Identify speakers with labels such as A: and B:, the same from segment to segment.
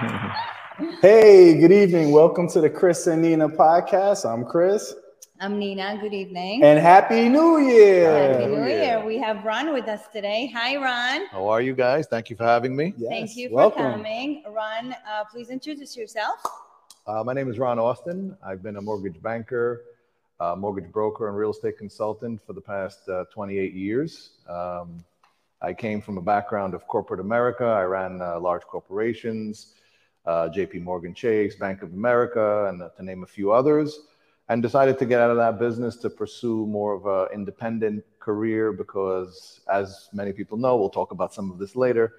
A: Hey, good evening. Welcome to the Chris and Nina podcast. I'm Chris.
B: I'm Nina. Good evening.
A: And Happy New Year.
B: Happy New Year. We have Ron with us today. Hi, Ron.
C: How are you guys? Thank you for having me.
A: Yes,
B: Thank you for
A: welcome.
B: coming. Ron, uh, please introduce yourself.
C: Uh, my name is Ron Austin. I've been a mortgage banker, uh, mortgage broker, and real estate consultant for the past uh, 28 years. Um, I came from a background of corporate America. I ran uh, large corporations, uh, JP Morgan Chase, Bank of America, and uh, to name a few others, and decided to get out of that business to pursue more of an independent career because, as many people know, we'll talk about some of this later.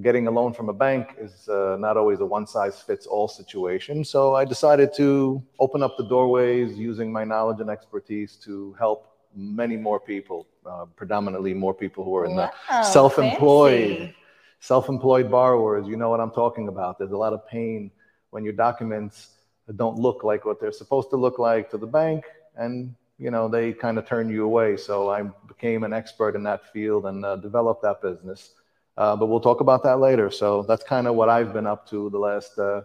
C: Getting a loan from a bank is uh, not always a one size fits all situation. So I decided to open up the doorways using my knowledge and expertise to help many more people, uh, predominantly more people who are in the self-employed
B: fancy.
C: self-employed borrowers you know what i'm talking about there's a lot of pain when your documents don't look like what they're supposed to look like to the bank and you know they kind of turn you away so i became an expert in that field and uh, developed that business uh, but we'll talk about that later so that's kind of what i've been up to the last uh,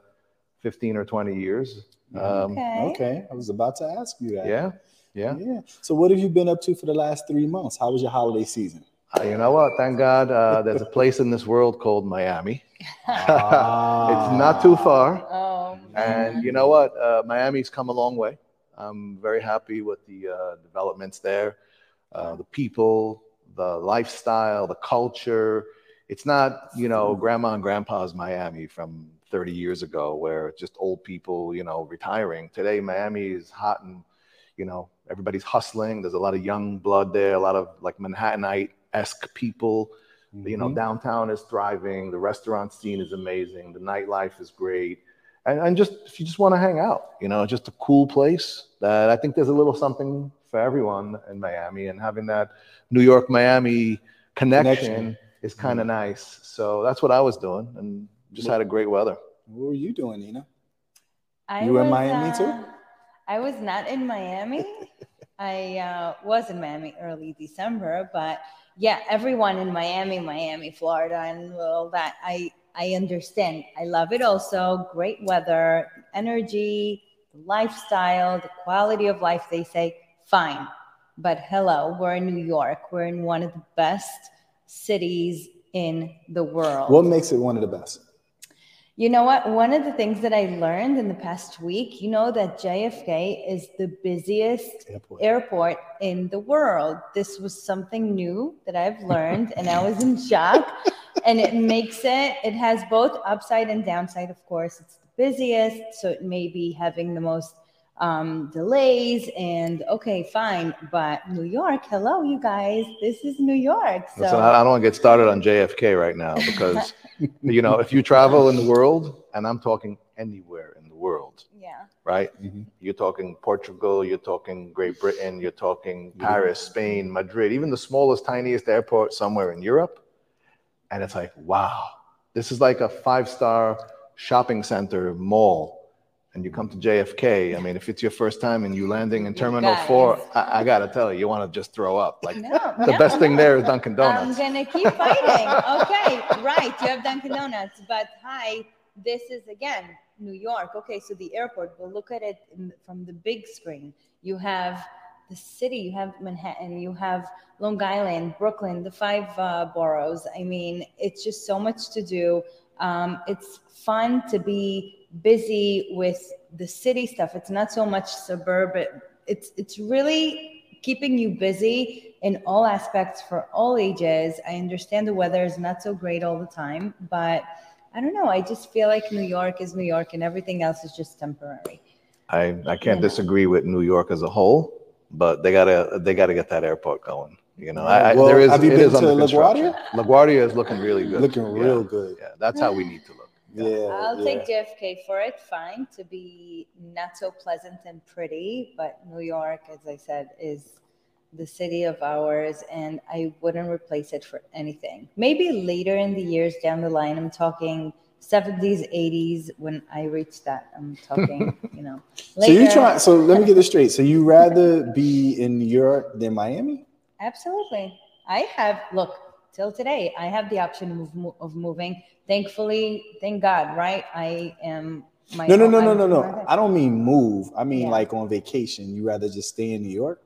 C: 15 or 20 years um,
B: Okay.
A: Okay, I was about to ask you that.
C: yeah yeah
A: Yeah. So, what have you been up to for the last three months? How was your holiday season?
C: Uh, you know what thank god uh, there's a place in this world called miami
A: Ah.
C: it's not too far
B: Oh,
C: And you know what? Uh, Miami's come a long way. I'm very happy with the uh, developments there, uh, the people, the lifestyle, the culture. It's not, you know, grandma and grandpa's Miami from 30 years ago where just old people, you know, retiring. Today, Miami is hot and, you know, everybody's hustling. There's a lot of young blood there, a lot of like Manhattanite esque people. You know,
A: Mhm.
C: downtown is thriving. The restaurant scene is amazing. The nightlife is great and, and just if you just want to hang out, you know, just a cool place that I think there's a little something for everyone in Miami, and having that New York Miami connection,
A: Connection.
C: is kind of nice. So that's what I was doing, and just had a great weather.
A: What were you doing, Nina?
B: I
A: You were in
B: was,
A: Miami too?
B: uh, I was not in Miami. I uh, was in Miami early December, but yeah, everyone in Miami, Miami, Florida, and all that. I I understand. I love it. Also, great weather, energy, the lifestyle, the quality of life. They say fine, but hello, we're in New York. We're in one of the best cities in the world.
A: What makes it one of the best?
B: You know what? One of the things that I learned in the past week, you know that JFK is the busiest
A: Airport.
B: airport in the world. This was something new that I've learned, and I was in shock. And it makes it, it has both upside and downside, of course. It's the busiest, so it may be having the most um, delays. And okay, fine. But New York, hello, you guys. This is New York. So,
C: Listen, I, I don't want to get started on JFK right now because, you know, if you travel in the world, and I'm talking anywhere in the world,
B: yeah.
C: right?
A: Mhm.
C: You're talking Portugal, you're talking Great Britain, you're talking Paris, Spain, Madrid, even the smallest, tiniest airport somewhere in Europe. And it's like, wow, this is like a five star shopping center mall. And you come to JFK. I mean, if it's your first time and you landing in Terminal
B: guys.
C: 4, I, I got to tell you, you want to just throw up. Like,
B: No,
C: the
B: no,
C: best thing there is Dunkin'
B: I'm
C: Donuts.
B: gonna keep fighting. okay, right. You have Dunkin' Donuts, but hi, this is again New York. Okay, so the airport. We'll look at it in, from the big screen. You have the city. You have Manhattan. You have Long Island, Brooklyn, the five uh, boroughs. I mean, it's just so much to do. Um, it's fun to be busy with the city stuff. It's not so much suburban. It's it's really keeping you busy in all aspects for all ages. I understand the weather is not so great all the time, but I don't know. I just feel like New York is New York and everything else is just temporary.
C: I, I can't
B: Yeah.
C: disagree with New York as a whole, but they gotta they gotta get that airport going. You know, I, I,
A: Well,
C: there is
A: have you
C: it
A: been
C: is
A: to
C: construction. LaGuardia is looking really good.
A: Looking
C: Yeah.
A: real good.
C: Yeah, that's how we need to look.
A: Yeah.
B: I'll
A: yeah.
B: take JFK for it. Fine to be not so pleasant and pretty, but New York, as I said, is the city of ours, and I wouldn't replace it for anything. Maybe later in the years down the line, I'm talking 70s, 80s, when I reach that. I'm talking, you know.
A: So you
B: later.
A: try. So let me get this straight. So you rather be in New York than Miami?
B: Absolutely. I have, look, till today, I have the option of, of moving. Thankfully, thank God, right? I am my
A: No, no, no, no, no, no. I don't mean move. I mean
B: Yeah.
A: like on vacation. You rather just stay in New York?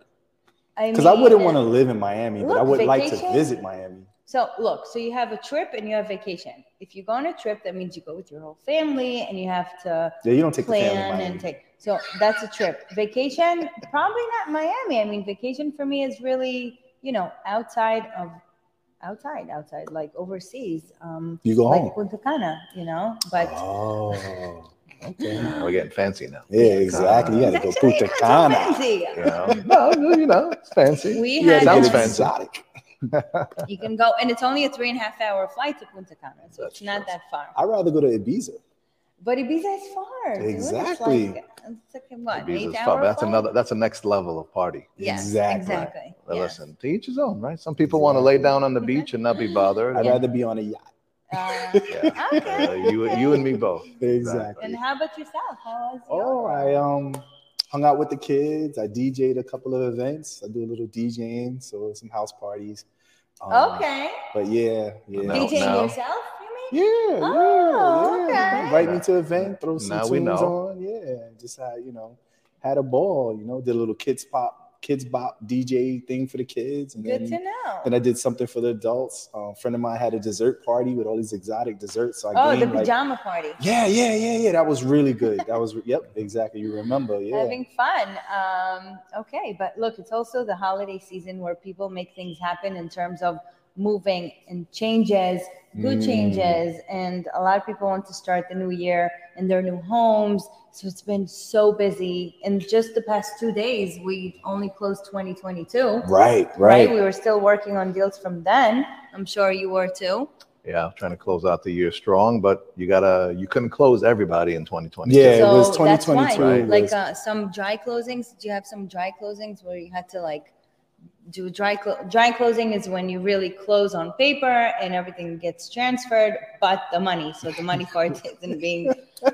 B: I
A: Because I wouldn't want to live in Miami, but I
B: look,
A: would like to visit Miami.
B: So look, so you have a trip and you have vacation. If you go on a trip, that means you go with your whole family and you have to
A: Yeah, you don't take the family. to
B: plan and take. So that's a trip. Vacation, probably not Miami. I mean, vacation for me is really, you know, outside of, outside, outside, like overseas. Um,
A: You go
B: like
A: home.
B: Punta Cana, you know. But
A: Oh, okay.
C: We're getting fancy now.
A: Yeah, exactly. You got to go Punta Cana.
B: fancy.
C: You know, no, you know, it's fancy.
B: We
A: You
B: had
C: Sounds
A: get
C: fancy.
A: exotic.
B: you can go, and it's only a three and a half hour flight to Punta Cana, so
C: That's
B: it's not
C: true.
B: that far.
A: I'd rather go to Ibiza.
B: But Ibiza is far. dude. It's
A: Exactly.
B: like, it's like what,
C: Ibiza's
B: eight
C: fun.
B: hour
C: That's
B: flight?
C: another. That's a next level of party.
B: Yes,
A: Exactly.
B: exactly. Yes.
C: listen, to each his own, right? Some people want to lay down on the beach and not be bothered.
A: I'd
B: Yeah.
A: rather be on a yacht.
B: Uh,
C: Yeah.
B: okay.
C: Uh, you, you and me both.
A: Exactly.
B: And how about yourself? How was
A: Oh. I um hung out with the kids. I DJ'd a couple of events. I do a little DJing, so some house parties. Um,
B: okay.
A: But yeah, yeah.
C: No,
B: DJing
C: no.
B: yourself, you mean?
A: Yeah,
B: Oh,
A: yeah, yeah.
B: okay.
A: Invite me to an event, throw some
C: Now
A: tunes on. Yeah, just had you know had a ball. You know, did a little kids pop, Kidz Bop DJ thing for the kids, and
B: Good
A: then
B: to know.
A: then I did something for the adults. Um, a friend of mine had a dessert party with all these exotic desserts. So I
B: oh, the
A: gained, like,
B: pajama party.
A: yeah, yeah, yeah, yeah. That was really good. That was yep, exactly. You remember? Yeah.
B: Having fun. Um, okay, but look, it's also the holiday season where people make things happen in terms of moving and changes, good
A: Mm.
B: changes, and a lot of people want to start the new year in their new homes. So it's been so busy. In just the past two days, we only closed 2022.
A: Right, right.
B: We were still working on deals from then. I'm sure you were too.
C: Yeah, trying to close out the year strong, but you gotta. You couldn't close everybody in 2020
A: Yeah, it
B: so
A: was
B: that's why,
A: 2022
B: like uh, some dry closings. Do you have some dry closings where you had to like do dry clo- dry closing is when you really close on paper and everything gets transferred, but the money. So the money part isn't being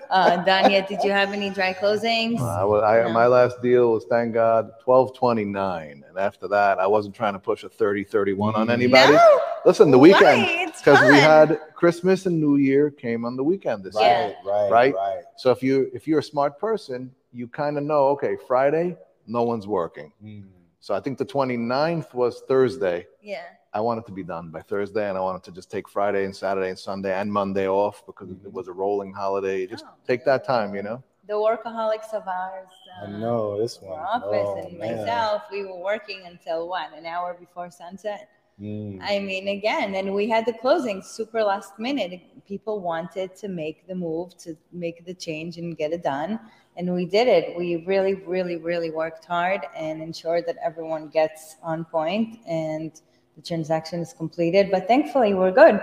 B: uh, done yet. Did you have any dry closings?
C: Uh, I, wa- I,
B: No.
C: My last deal was, thank God, 1229. And after that, I wasn't trying to push a 30, 31 on anybody.
B: No.
C: Listen, the weekend, because we had Christmas and New Year came on the weekend this
A: right,
C: year.
A: Right,
C: Right?
A: right.
C: So if you if you're a smart person, you kind of know, okay, Friday, no one's working.
A: Mm.
C: So I think the 29th was Thursday.
B: Yeah.
C: I wanted to be done by Thursday, and I wanted to just take Friday and Saturday and Sunday and Monday off because it was a rolling holiday. Just
B: Oh,
C: take that time, you know.
B: The workaholics of ours.
A: I
B: uh,
A: know this
B: our
A: one.
B: office
A: Oh,
B: and
A: man.
B: myself, we were working until what, an hour before sunset?
A: Mm.
B: I mean, again, and we had the closing super last minute. People wanted to make the move to make the change and get it done. And we did it. We really, really, really worked hard and ensured that everyone gets on point and the transaction is completed. But thankfully, we're good.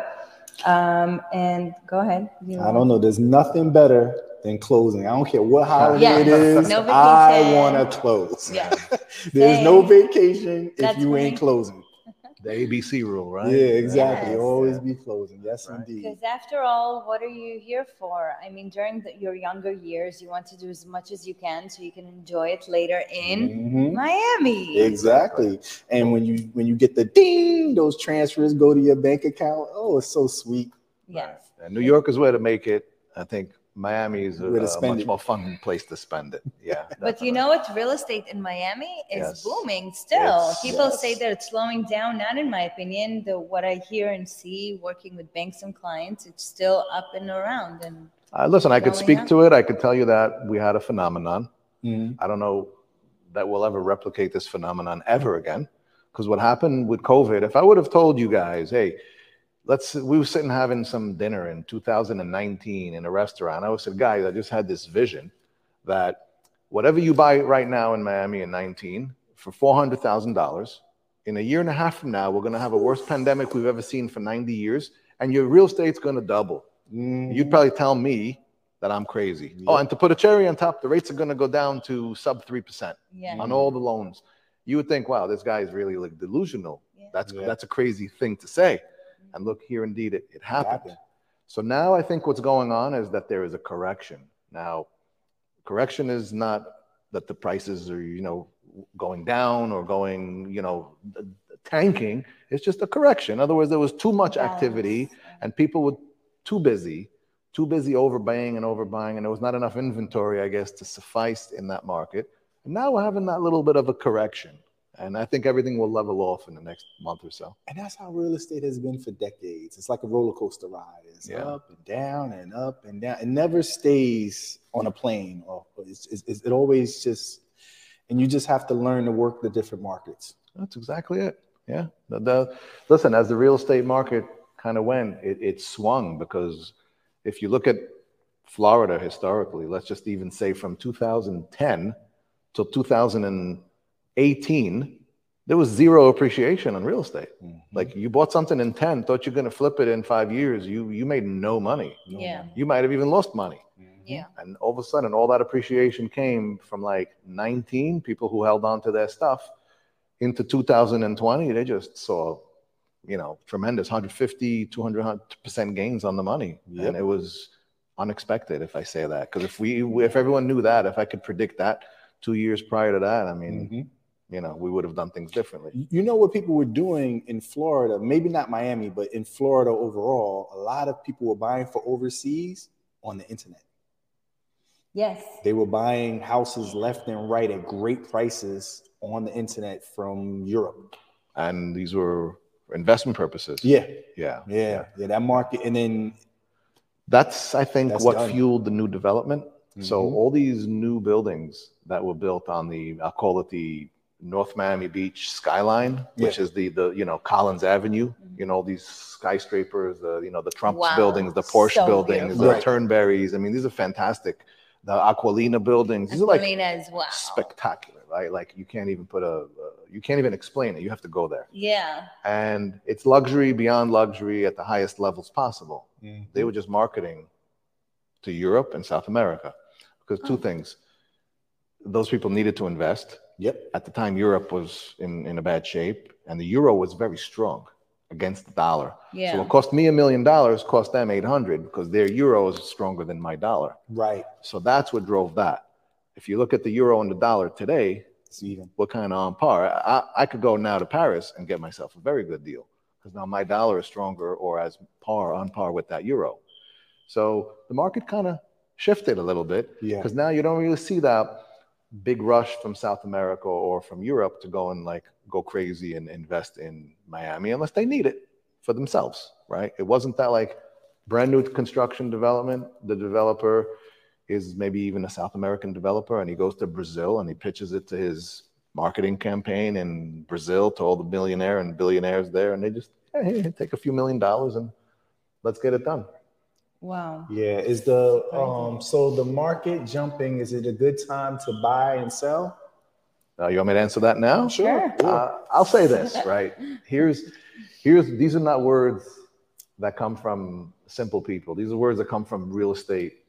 B: Um, and go ahead. You
A: I don't know. There's nothing better than closing. I don't care what holiday
B: Yeah,
A: it is.
B: no
A: I want to close.
B: Yeah.
A: There's no vacation if
B: That's
A: you ain't closing.
C: The ABC rule, right?
A: Yeah, exactly.
B: Yes.
A: Always be closing. Yes,
C: Right.
A: indeed.
B: Because after all, what are you here for? I mean, during the, your younger years, you want to do as much as you can so you can enjoy it later in
A: Mhm.
B: Miami.
A: Exactly. And when you when you get the ding, those transfers go to your bank account. Oh, it's so sweet.
B: Yes.
C: And New York is where to make it. I think Miami is a, a much
A: it.
C: more fun place to spend it. Yeah.
B: But you know what? Real estate in Miami is
C: Yes.
B: booming still.
C: It's-
B: People
A: yes.
B: say that it's slowing down. Not in my opinion. The what I hear and see working with banks and clients, it's still up and around. And
C: Uh, listen, I could speak
B: up.
C: to it. I could tell you that we had a phenomenon.
A: Mhm.
C: I don't know that we'll ever replicate this phenomenon ever again. Because what happened with COVID, if I would have told you guys, hey, let's we were sitting having some dinner in 2019 in a restaurant. I said, guys, I just had this vision that whatever you buy right now in Miami in 19 for $400,000, in a year and a half from now, we're going to have a worst pandemic we've ever seen for 90 years, and your real estate's going to double.
A: Mhm.
C: You'd probably tell me that I'm crazy. Oh, and to put a cherry on top, the rates are going to go down to sub 3%
B: Yeah.
C: on all the loans. You would think, wow, this guy is really like delusional.
B: Yeah.
C: That's
A: Yeah.
C: that's a crazy thing to say. And look here, indeed, it, it happened.
A: happened.
C: So now I think what's going on is that there is a correction. Now, correction is not that the prices are, you know, going down or going, you know, tanking. It's just a correction. In other words, there was too much activity and people were too busy, too busy overbuying and overbuying, and there was not enough inventory, I guess, to suffice in that market. And now we're having that little bit of a correction. And I think everything will level off in the next month or so.
A: And that's how real estate has been for decades. It's like a roller coaster ride. It's
C: Yeah.
A: up and down and up and down. It never stays on a plane. Or it's, it's, it always just, and you just have to learn to work the different markets.
C: That's exactly it. Yeah. The, the- listen, as the real estate market kind of went, it, it swung because if you look at Florida historically, let's just even say from 2010 till 2018, there was zero appreciation on real estate. Like you bought something in 10, thought you're going to flip it in five years, you you made no money.
A: No
B: Yeah.
A: money.
C: You might have even lost money.
B: Yeah.
C: And all of a sudden, all that appreciation came from like 19 people who held on to their stuff into 2020. They just saw, you know, tremendous 150, 200% gains on the money.
A: Yep.
C: And it was unexpected, if I say that. Because if we, if everyone knew that, if I could predict that two years prior to that, I mean,
A: Mhm.
C: You know, we would have done things differently.
A: You know what people were doing in Florida, maybe not Miami, but in Florida overall, a lot of people were buying for overseas on the internet.
B: Yes.
A: They were buying houses left and right at great prices on the internet from Europe.
C: And these were investment purposes.
A: Yeah,
C: Yeah.
A: yeah, yeah. That market, and then
C: That's, I think,
A: That's
C: what
A: done.
C: fueled the new development. So
A: Mhm.
C: all these new buildings that were built on the, I'll call it the North Miami Beach skyline, which is the the you know Collins Avenue. You know these skyscrapers, the you know the Trump's
B: Wow.
C: buildings, the Porsche
B: So
C: buildings,
B: beautiful.
C: the
A: Right.
C: Turnberries. I mean, these are fantastic. The Acqualina buildings. These are like
B: Acqualina as well.
C: spectacular, right? Like you can't even put a, uh, you can't even explain it. You have to go there,
B: Yeah.
C: and it's luxury beyond luxury at the highest levels possible they were just marketing to Europe and South America because two
B: Oh.
C: things. Those people needed to invest.
A: Yep,
C: At the time, Europe was in, in a bad shape and the euro was very strong against the dollar. Yeah. So
B: Yeah.
C: what cost me a million dollars cost them 800 because their euro is stronger than my dollar.
A: right.
C: So that's what drove that. If you look at the euro and the dollar today,
A: It's even.
C: we're kind of on par. I, I could go now to Paris and get myself a very good deal because now my dollar is stronger or as par on par with that euro. So the market kind of shifted a little bit
A: Yeah.
C: because now you don't really see that big rush from South America or from Europe to go and like go crazy and invest in Miami unless they need it for themselves, right? It wasn't that like brand new construction development. The developer is maybe even a South American developer and he goes to Brazil and he pitches it to his marketing campaign in Brazil to all the millionaire and billionaires there and they just hey, take a few million dollars and let's get it done.
B: Wow.
A: Yeah. Is the um so the market jumping? Is it a good time to buy and sell?
C: Uh, you want me to answer that now?
B: Sure.
C: Uh, I'll say this, right? Here's, here's, these are not words that come from simple people. These are words that come from real estate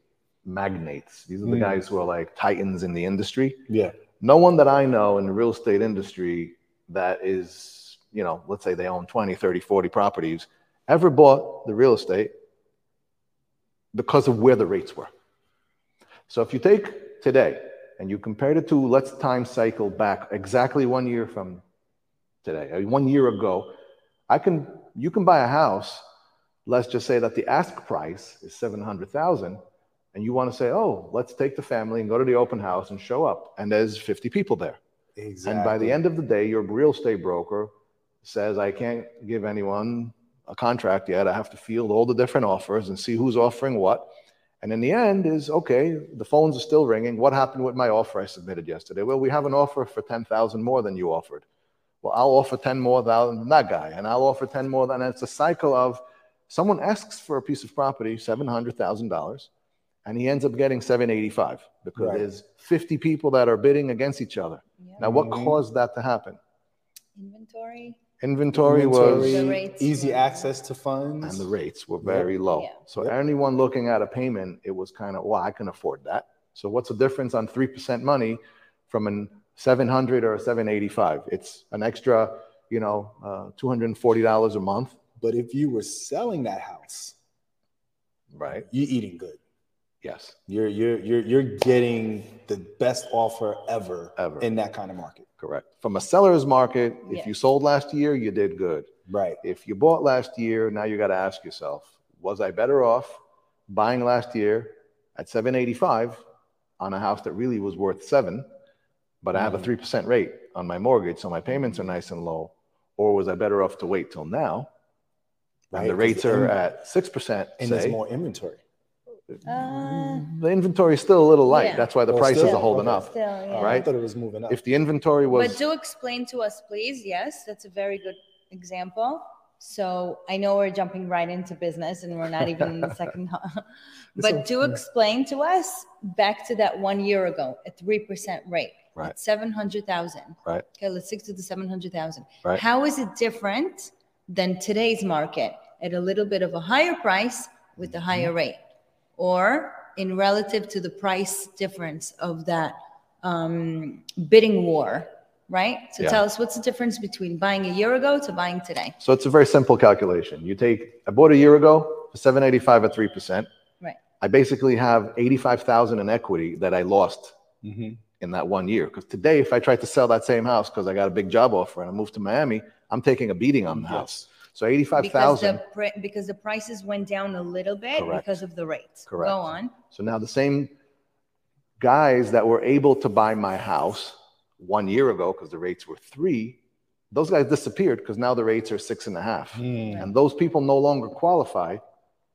C: magnates. These are the
A: Mm.
C: guys who are like titans in the industry.
A: Yeah.
C: No one that I know in the real estate industry that is, you know, let's say they own 20, 30, 40 properties, ever bought the real estate because of where the rates were. So if you take today and you compare it to, let's time cycle back exactly one year from today, uh, one year ago, I can, you can buy a house. Let's just say that the ask price is 700,000 and you want to say, oh, let's take the family and go to the open house and show up. And there's 50 people there.
A: Exactly.
C: And by the end of the day, your real estate broker says, I can't give anyone a contract yet. I have to field all the different offers and see who's offering what. And in the end is, okay, the phones are still ringing. What happened with my offer I submitted yesterday? Well, we have an offer for 10,000 more than you offered. Well, I'll offer 10 more than that guy and I'll offer 10 more than, and it's a cycle of someone asks for a piece of property, $700,000, and he ends up getting 785 because
A: Right.
C: there's 50 people that are bidding against each other.
B: Yeah.
C: Now, what
A: Mhm.
C: caused that to happen?
B: Inventory.
C: Inventory, was,
A: Inventory,
B: rates
A: easy
B: were-
A: access to funds.
C: and the rates were very low.
B: Yeah.
C: So
A: Yep.
C: anyone looking at a payment, it was kind of, well, I can afford that. So what's the difference on 3% money from an 700 or a 785? It's an extra, you know, uh, $240 a month.
A: But if you were selling that house,
C: Right.
A: you're eating good.
C: Yes.
A: You're you're you're you're getting the best offer ever,
C: Ever.
A: in that kind of market.
C: Correct. From a seller's market, if
B: Yeah.
C: you sold last year, you did good.
A: Right.
C: If you bought last year, now you got to ask yourself, was I better off buying last year at 785 on a house that really was worth seven, but I have a
A: Mhm.
C: 3% rate on my mortgage, so my payments are nice and low? Or was I better off to wait till now?
A: Right.
C: And the
A: 'cause
C: rates
A: the
C: are
A: in-
C: at 6%.
A: and there's more inventory.
B: Uh,
C: the inventory is still a little light.
B: Yeah.
C: That's why the
A: Oh,
C: prices
A: still?
C: are holding
A: Okay.
C: up.
B: still, yeah.
A: Oh, I thought it was moving up.
C: If the inventory was.
B: But do explain to us, please. Yes, that's a very good example. So I know we're jumping right into business and we're not even in the second. half. but do explain to us back to that one year ago, a 3% rate.
C: Right.
B: At 700,000.
C: Right.
B: Okay, let's stick to the 700,000.
C: Right.
B: How is it different than today's market at a little bit of a higher price with a higher
C: Mm-hmm.
B: rate? Or in relative to the price difference of that um, bidding war, right? So
C: Yeah.
B: tell us what's the difference between buying a year ago to buying today?
C: So it's a very simple calculation. You take, I bought a year ago for 785 at 3%.
B: Right.
C: I basically have 85,000 in equity that I lost
A: Mhm.
C: in that one year. Because today, if I tried to sell that same house because I got a big job offer and I moved to Miami, I'm taking a beating on the house. So
B: Because
C: 85,000.
B: the, because the prices went down a little bit
C: Correct.
B: because of the rates.
C: Correct.
B: Go on.
C: So now the same guys that were able to buy my house one year ago because the rates were three, those guys disappeared because now the rates are six and a half.
A: Mm.
C: and those people no longer qualify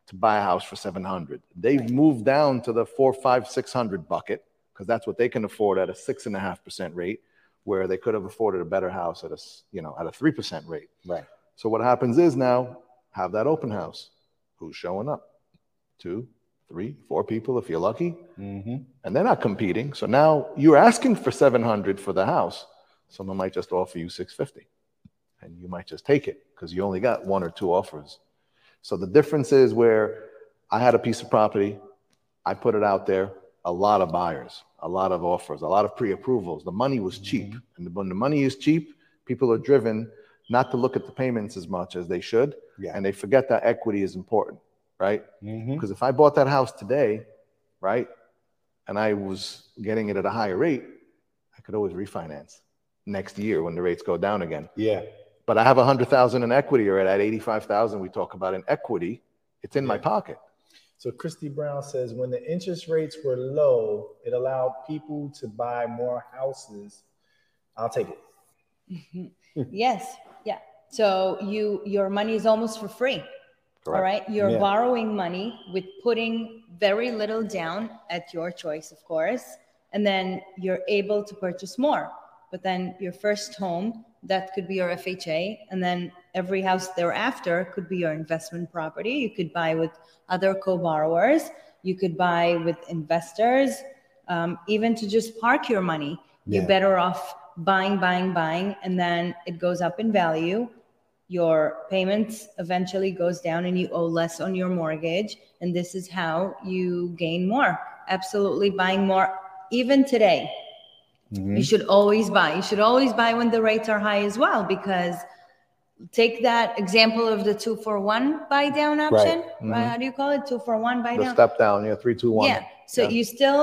C: to buy a house for 700 they've
B: Right.
C: moved down to the four five six hundred bucket because that's what they can afford at a six and a half percent rate where they could have afforded a better house at a, you know at a three percent rate
A: Right.
C: So what happens is now have that open house. Who's showing up? Two three four people if you're lucky.
A: Mhm.
C: and they're not competing. So now you're asking for 700 for the house. Someone might just offer you 650 and you might just take it because you only got one or two offers. So the difference is where i had a piece of property i put it out there a lot of buyers a lot of offers a lot of pre-approvals. The money was cheap. And when the money is cheap people are driven not to look at the payments as much as they should
A: Yeah.
C: and they forget that equity is important right
A: Mhm.
C: because if I bought that house today, right, and I was getting it at a higher rate, I could always refinance next year when the rates go down again.
A: Yeah.
C: But I have a hundred thousand in equity, or at eighty-five thousand we talk about in equity, it's in my pocket.
A: So Christy Brown says when the interest rates were low, it allowed people to buy more houses. I'll take it.
B: yes. Yeah. So you your money is almost for free. All
C: Correct.
B: right. You're
A: Yeah.
B: borrowing money with putting very little down at your choice, of course. And then you're able to purchase more. But then your first home, that could be your FHA. And then every house thereafter could be your investment property. You could buy with other co borrowers. You could buy with investors, um, even to just park your money. You're better off buying, buying, buying, and then it goes up in value your payments eventually goes down and you owe less on your mortgage and this is how you gain more absolutely buying more even today
A: Mm-hmm.
B: you should always buy you should always buy when the rates are high as well because take that example of the two for one buy down option
C: Mhm.
B: right? how do you call it two for one buy
C: The
B: down
C: step down, yeah, three, two, one.
B: yeah. So
C: Yeah.
B: you still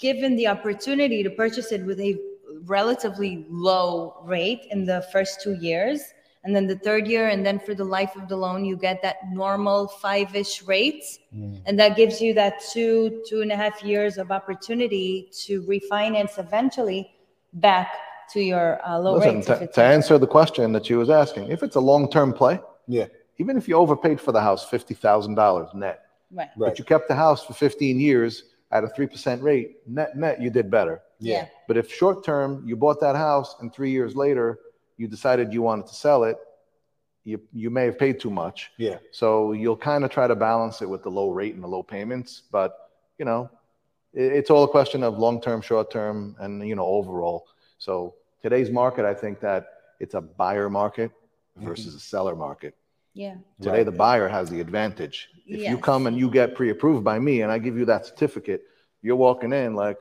B: given the opportunity to purchase it with a relatively low rate in the first two years. And then the third year, and then for the life of the loan, you get that normal five ish rate.
A: Mm.
B: And that gives you that two, two and a half years of opportunity to refinance eventually back to your uh, low
C: Listen,
B: rates. if
C: to, to answer the question that she was asking, if it's a long-term play,
A: Yeah.
C: even if you overpaid for the house $50,000 net,
B: right.
A: Right.
C: but you kept the house for 15 years at a 3% rate, net, net, you did better.
A: Yeah.
C: But if short term, you bought that house and three years later you decided you wanted to sell it, you you may have paid too much.
A: Yeah.
C: So you'll kind of try to balance it with the low rate and the low payments, but you know, it, it's all a question of long term, short term, and you know overall. So today's market, I think that it's a buyer market mm-hmm. versus a seller market.
B: Yeah.
C: Today,
A: Right.
C: the buyer has the advantage. If you come and you get pre-approved by me, and I give you that certificate, you're walking in like,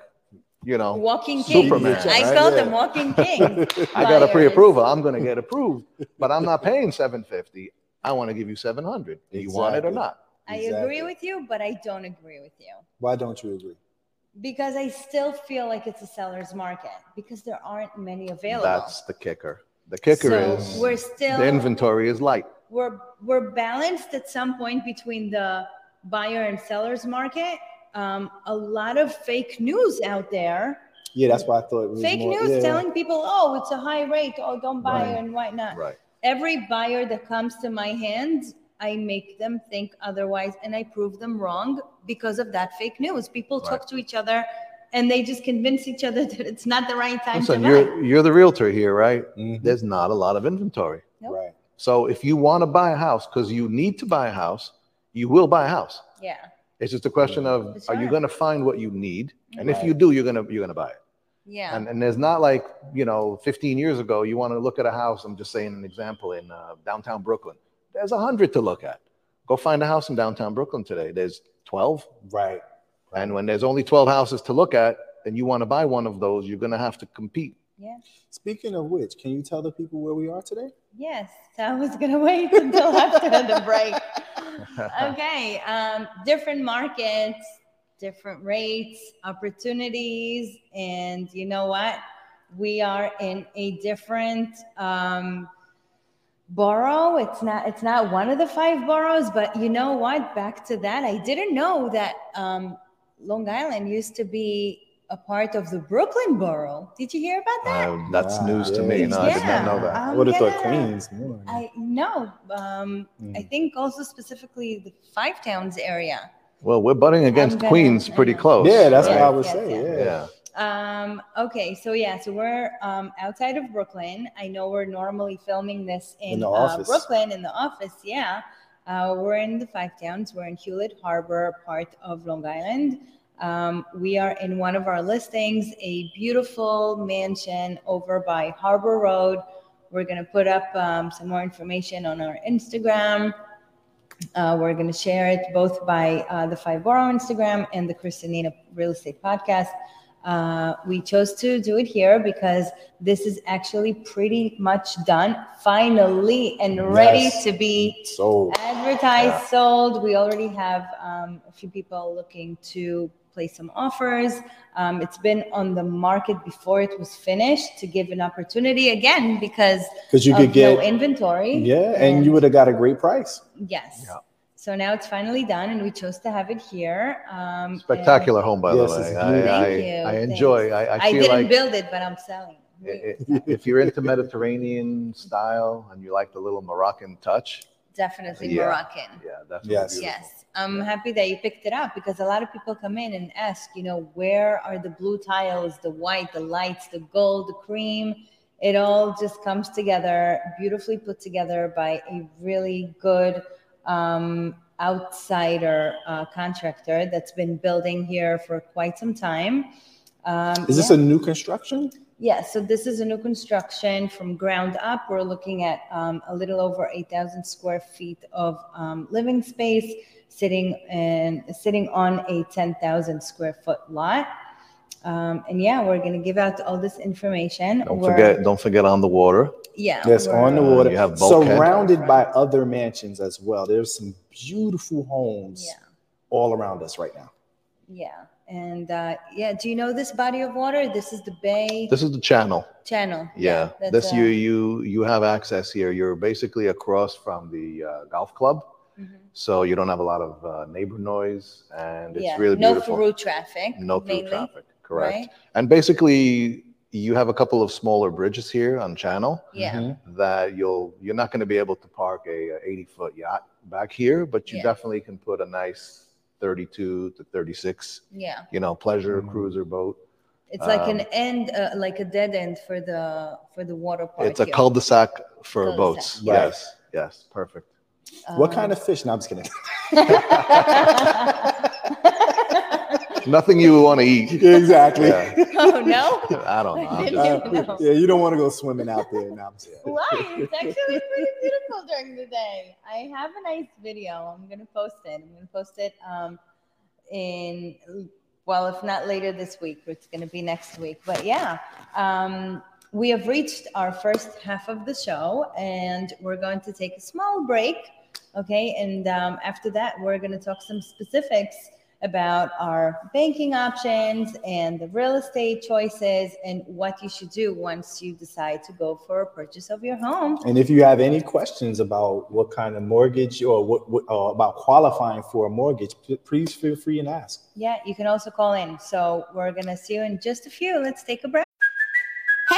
C: you know,
B: Walking king.
C: Superman,
B: I
A: right?
B: call
A: Yeah.
B: them walking king.
C: I got a pre-approval. I'm going to get approved, but I'm not paying 750. I want to give you 700. Do you want it or
A: Exactly.
C: not?
B: I
A: Exactly.
B: agree with you, but I don't agree with you
A: Why don't you agree?
B: because I still feel like it's a seller's market because there aren't many available.
C: That's the kicker. The kicker
B: so
C: is
B: we're still
C: the inventory is light.
B: we're we're balanced at some point between the buyer and seller's market. Um, a lot of fake news out there.
A: Yeah, that's why I thought it was
B: Fake
A: more,
B: news
A: yeah.
B: telling people, "Oh, it's a high rate. Oh, don't buy
A: Right.
B: it and why not?"
C: Right.
B: Every buyer that comes to my hands, I make them think otherwise, and I prove them wrong because of that fake news. People
C: Right.
B: talk to each other, and they just convince each other that it's not the right time
C: Listen,
B: to buy.
C: you're you're the realtor here, right?
A: Mhm.
C: There's not a lot of inventory.
B: Nope.
A: Right.
C: So if you want to buy a house because you need to buy a house, you will buy a house.
B: Yeah,
C: It's just a question of
B: That's
C: are you going to find what you need, and if you do, you're gonna you're gonna buy it.
B: yeah,
C: And and there's not like you know 15 years ago you want to look at a house. I'm just saying an example in uh, downtown Brooklyn. There's a hundred to look at. Go find a house in downtown Brooklyn today. There's 12,
A: Right.
C: and when there's only 12 houses to look at, and you want to buy one of those, you're gonna have to compete.
B: yeah.
A: Speaking of which, can you tell the people where we are today?
B: Yes, I was gonna wait until after the break. Okay, um, different markets, different rates, opportunities, and you know what? We are in a different um, borough. It's not. It's not one of the five boroughs, but you know what? Back to that, I didn't know that um, Long Island used to be a part of the Brooklyn borough. Did you hear about that?
C: Uh, that's
A: Wow,
C: news to
A: yeah.
C: me. No, I did not know that.
A: I
B: Um,
A: would have thought. Queens. more.
B: I know. Um, I
A: Mm.
B: think also specifically the Five Towns area.
C: Well, we're butting against
B: gonna-
C: Queens pretty close.
A: yeah, that's
C: right?
A: what I would
B: Yes,
A: say.
B: yes,
A: Yeah.
C: Yeah.
B: Um, okay, so yeah, so we're um, outside of Brooklyn. I know we're normally filming this in,
A: In
B: uh. Brooklyn in the office. Yeah, uh, we're in the Five Towns. We're in Hewlett Harbor, part of Long Island. Um, we are in one of our listings, a beautiful mansion over by Harbor Road. We're gonna put up um, some more information on our Instagram. Uh, we're going to share it both by uh, the Five Borough Instagram and the Christinina Real Estate Podcast. Uh, we chose to do it here because this is actually pretty much done, finally, and ready
A: Yes.
B: to be
A: So
B: advertised, sold. We already have um, a few people looking to place some offers. Um, it's been on the market before it was finished to give an opportunity again because
A: because you
B: of
A: could get
B: no inventory.
A: yeah, and you would have got a great price.
B: Yes.
C: Yeah.
B: So now it's finally done, and we chose to have it here. Um,
C: Spectacular home, by
A: Yes,
C: the
A: it's
C: way. I,
A: beautiful.
C: I,
B: Thank you.
C: I
B: Thanks.
C: enjoy. I, I
B: And I,
C: feel
B: didn't
C: like
B: build it, but I'm selling. it.
C: i- i- if you're into Mediterranean style and you like the little Moroccan touch,
B: Definitely
C: Yeah.
B: Moroccan.
C: yeah, that's
A: Yes.
C: beautiful.
B: Yes, I'm happy that you picked it up because a lot of people come in and ask, you know, where are the blue tiles, the white, the lights, the gold, the cream? It all just comes together, beautifully put together by a really good um, outsider uh, contractor that's been building here for quite some time. Um,
A: Is this
B: yeah.
A: a new construction?
B: Yeah, so this is a new construction from ground up. We're looking at um, a little over 8,000 square feet of um, living space, sitting and sitting on a 10,000 square foot lot. Um, and yeah, we're gonna give out all this information.
C: Don't
B: We're-
C: forget, don't forget on the water.
B: Yeah.
A: Yes,
B: we're-
A: on the
C: Uh,
A: water,
C: you have bulkhead.
A: surrounded by other mansions as well. There's some beautiful homes
B: Yeah.
A: all around us right now.
B: Yeah, and uh, yeah, do you know this body of water? This is the Bay
C: This is the channel.
B: Channel.
C: Yeah,
B: that's,
C: this
B: uh,
C: you you you have access here. You're basically across from the uh, golf club,
B: mhm.
C: so you don't have a lot of uh, neighbor noise, and it's
B: yeah,
C: really
B: no
C: beautiful.
B: through traffic.
C: no through
B: mainly,
C: traffic, correct?
B: Right?
C: And basically, you have a couple of smaller bridges here on Channel
B: Yeah.
A: Mhm.
C: that you'll you're not going to be able to park a, 80 foot yacht back here, but you
B: Yeah.
C: definitely can put a nice 32 to 36,
B: Yeah.
C: you know, pleasure
A: Mhm.
C: cruiser boat.
B: It's like
C: Um,
B: an end, uh, like a dead end for the for the water park.
C: It's a
B: here.
C: cul-de-sac for
B: Cul-de-sac.
C: boats.
A: Right.
C: Yes, Yes, perfect.
A: what kind of fish? No, I'm just kidding.
C: Nothing you want to eat.
A: exactly.
C: Yeah.
B: oh no.
C: I don't know. I'm just-
B: even know.
A: yeah, you don't want to go swimming out there. No, I'm just.
B: Why? It's actually pretty beautiful during the day. I have a nice video. I'm gonna post it. I'm gonna post it um, in well, if not later this week, it's gonna be next week. But yeah, um, we have reached our first half of the show, and we're going to take a small break. Okay, and um, after that, we're gonna talk some specifics about our banking options and the real estate choices and what you should do once you decide to go for a purchase of your home.
A: And if you have any questions about what kind of mortgage or what, what or about qualifying for a mortgage, please feel free and ask.
B: Yeah, you can also call in. So we're going to see you in just a few. Let's take a break.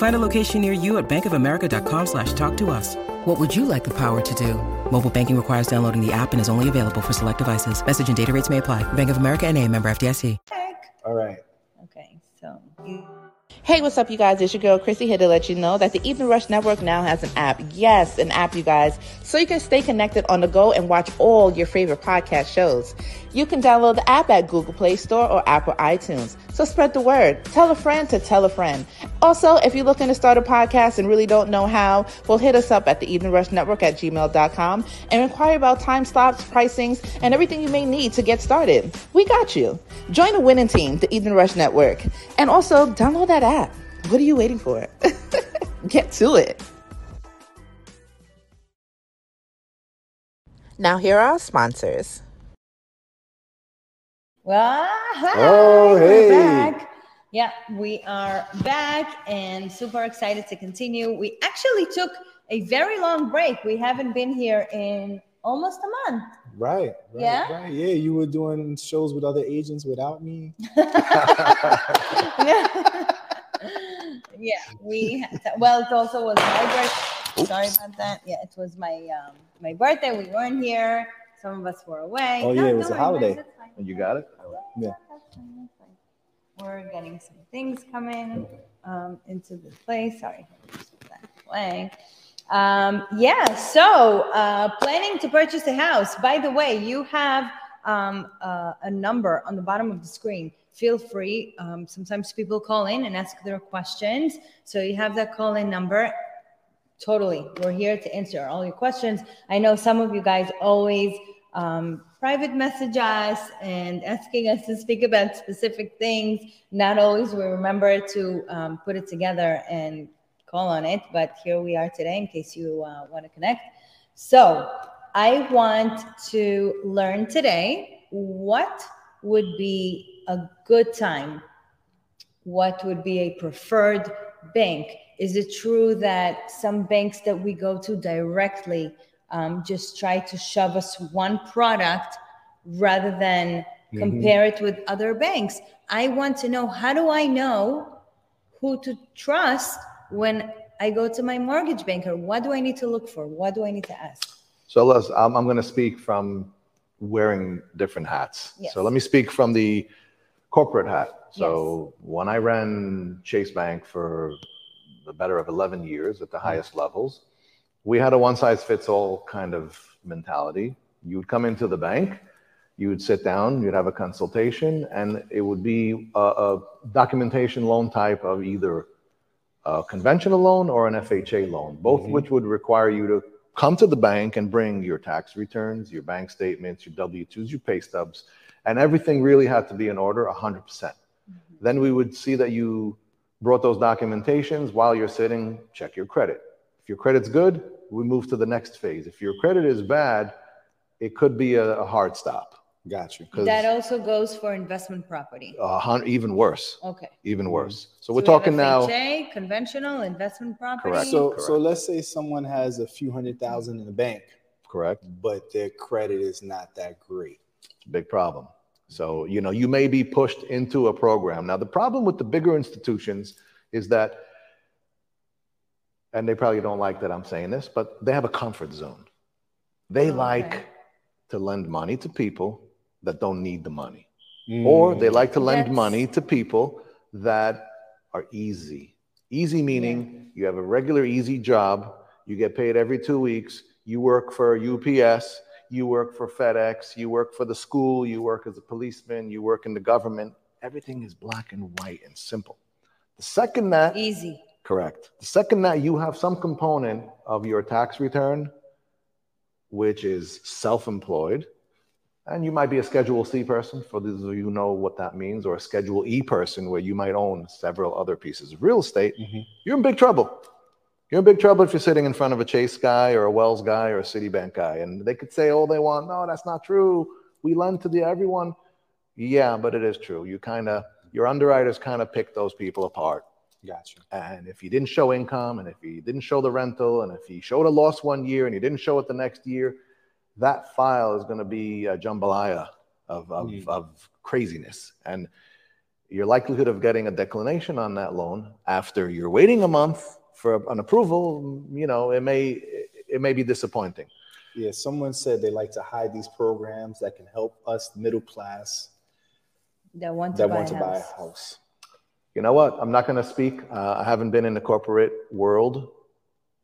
D: Find a location near you at bankofamerica.com slash talk to us. What would you like the power to do? Mobile banking requires downloading the app and is only available for select devices. Message and data rates may apply. Bank of America and a member FDIC.
A: All right.
B: Okay, so.
E: Hey, what's up, you guys? It's your girl, Chrissy, here to let you know that the Evening Rush Network now has an app. Yes, an app, you guys. So you can stay connected on the go and watch all your favorite podcast shows. You can download the app at Google Play Store or Apple iTunes. So spread the word. Tell a friend to tell a friend. Also, if you're looking to start a podcast and really don't know how, well, hit us up at the Evening Rush Network at gmail.com and inquire about time slots, pricings, and everything you may need to get started. We got you. Join the winning team, the Evening Rush Network. And also, download that app. What are you waiting for? Get to it. Now, here are our sponsors.
B: Well, hi,
A: Oh,
B: we're
A: hey.
B: back. Yeah, we are back and super excited to continue. We actually took a very long break. We haven't been here in almost a month.
A: Right. right
B: Yeah?
A: Right. Yeah. You were doing shows with other agents without me.
B: yeah, we to- well, it also was my birthday. Sorry about that. Yeah, it was my um, my birthday. We weren't here. Some of us were away.
A: Oh, yeah, it was a holiday.
B: And.
C: You got it?
A: Yeah.
B: That's fine, that's fine. We're getting some things coming um, into the place. Sorry, that away. Um, yeah, so uh, planning to purchase a house. By the way, you have um, uh, a number on the bottom of the screen. Feel free. Um, sometimes people call in and ask their questions. So you have that call in number. Totally. We're here to answer all your questions. I know some of you guys always um, private message us and asking us to speak about specific things. Not always we remember to um, put it together and call on it, but here we are today in case you uh, want to connect. So I want to learn today what would be a good time what would be a preferred bank? Is it true that some banks that we go to directly um, just try to shove us one product rather than compare it with other banks? I want to know how do I know who to trust when I go to my mortgage banker? What do I need to look for? What do I need to ask?
C: So Les, I'm, I'm going to speak from wearing different hats.
B: Yes.
C: So let me speak from the corporate hat. So when I ran Chase Bank for better of 11 years at the hmm. highest levels, we had a one size fits all kind of mentality. You would come into the bank, you would sit down, you'd have a consultation, and it would be a, a documentation loan type of either a conventional loan or an FHA loan, both mm-hmm. which would require you to come to the bank and bring your tax returns, your bank statements, your W 2s, your pay stubs, and everything really had to be in order 100%. percent mm-hmm. Then we would see that you brought those documentations while you're sitting, check your credit. If your credit's good, we move to the next phase. If your credit is bad, it could be a, a hard stop.
A: Got you.
C: 'cause,
B: That also goes for investment property.
C: a hun- even worse,
B: Okay.
C: even worse. So
B: So
C: we're
B: we have
C: talking now.
B: FHA, conventional investment property.
C: Correct.
A: So
C: Correct.
A: so let's say someone has a few hundred thousand in the bank,
C: Correct.
A: but their credit is not that great.
C: big problem. So, you know, you may be pushed into a program. Now, the problem with the bigger institutions is that, and they probably don't like that I'm saying this, but they have a comfort zone. They
B: Oh,
C: like
B: okay.
C: to lend money to people that don't need the money, mm. or they like to lend
B: That's-
C: money to people that are easy. Easy meaning you have a regular, easy job, you get paid every two weeks, you work for UPS, you work for FedEx, you work for the school, you work as a policeman, you work in the government. Everything is black and white and simple. The second that,
B: Easy.
C: correct, the second that you have some component of your tax return, which is self employed, and you might be a Schedule C person, for those of you who know what that means, or a Schedule E person, where you might own several other pieces of real estate, mm-hmm. you're in big trouble. You're in big trouble if you're sitting in front of a Chase guy or a Wells guy or a Citibank guy, and they could say all they want. No, that's not true. We lend to the everyone. Yeah, but it is true. You kind of your underwriters kind of pick those people apart.
A: Got you.
C: And if you didn't show income, and if you didn't show the rental, and if you showed a loss one year and you didn't show it the next year, that file is going to be a jambalaya of, of,
A: Mm.
C: of craziness. And your likelihood of getting a declination on that loan after you're waiting a month for an approval, you know, it may it may be disappointing.
A: Yeah, someone said they like to hide these programs that can help us middle class
B: That want to,
A: that
B: buy,
A: want
B: a
A: to buy a
B: house.
A: house.
C: You know what? I'm not going to speak. Uh, I haven't been in the corporate world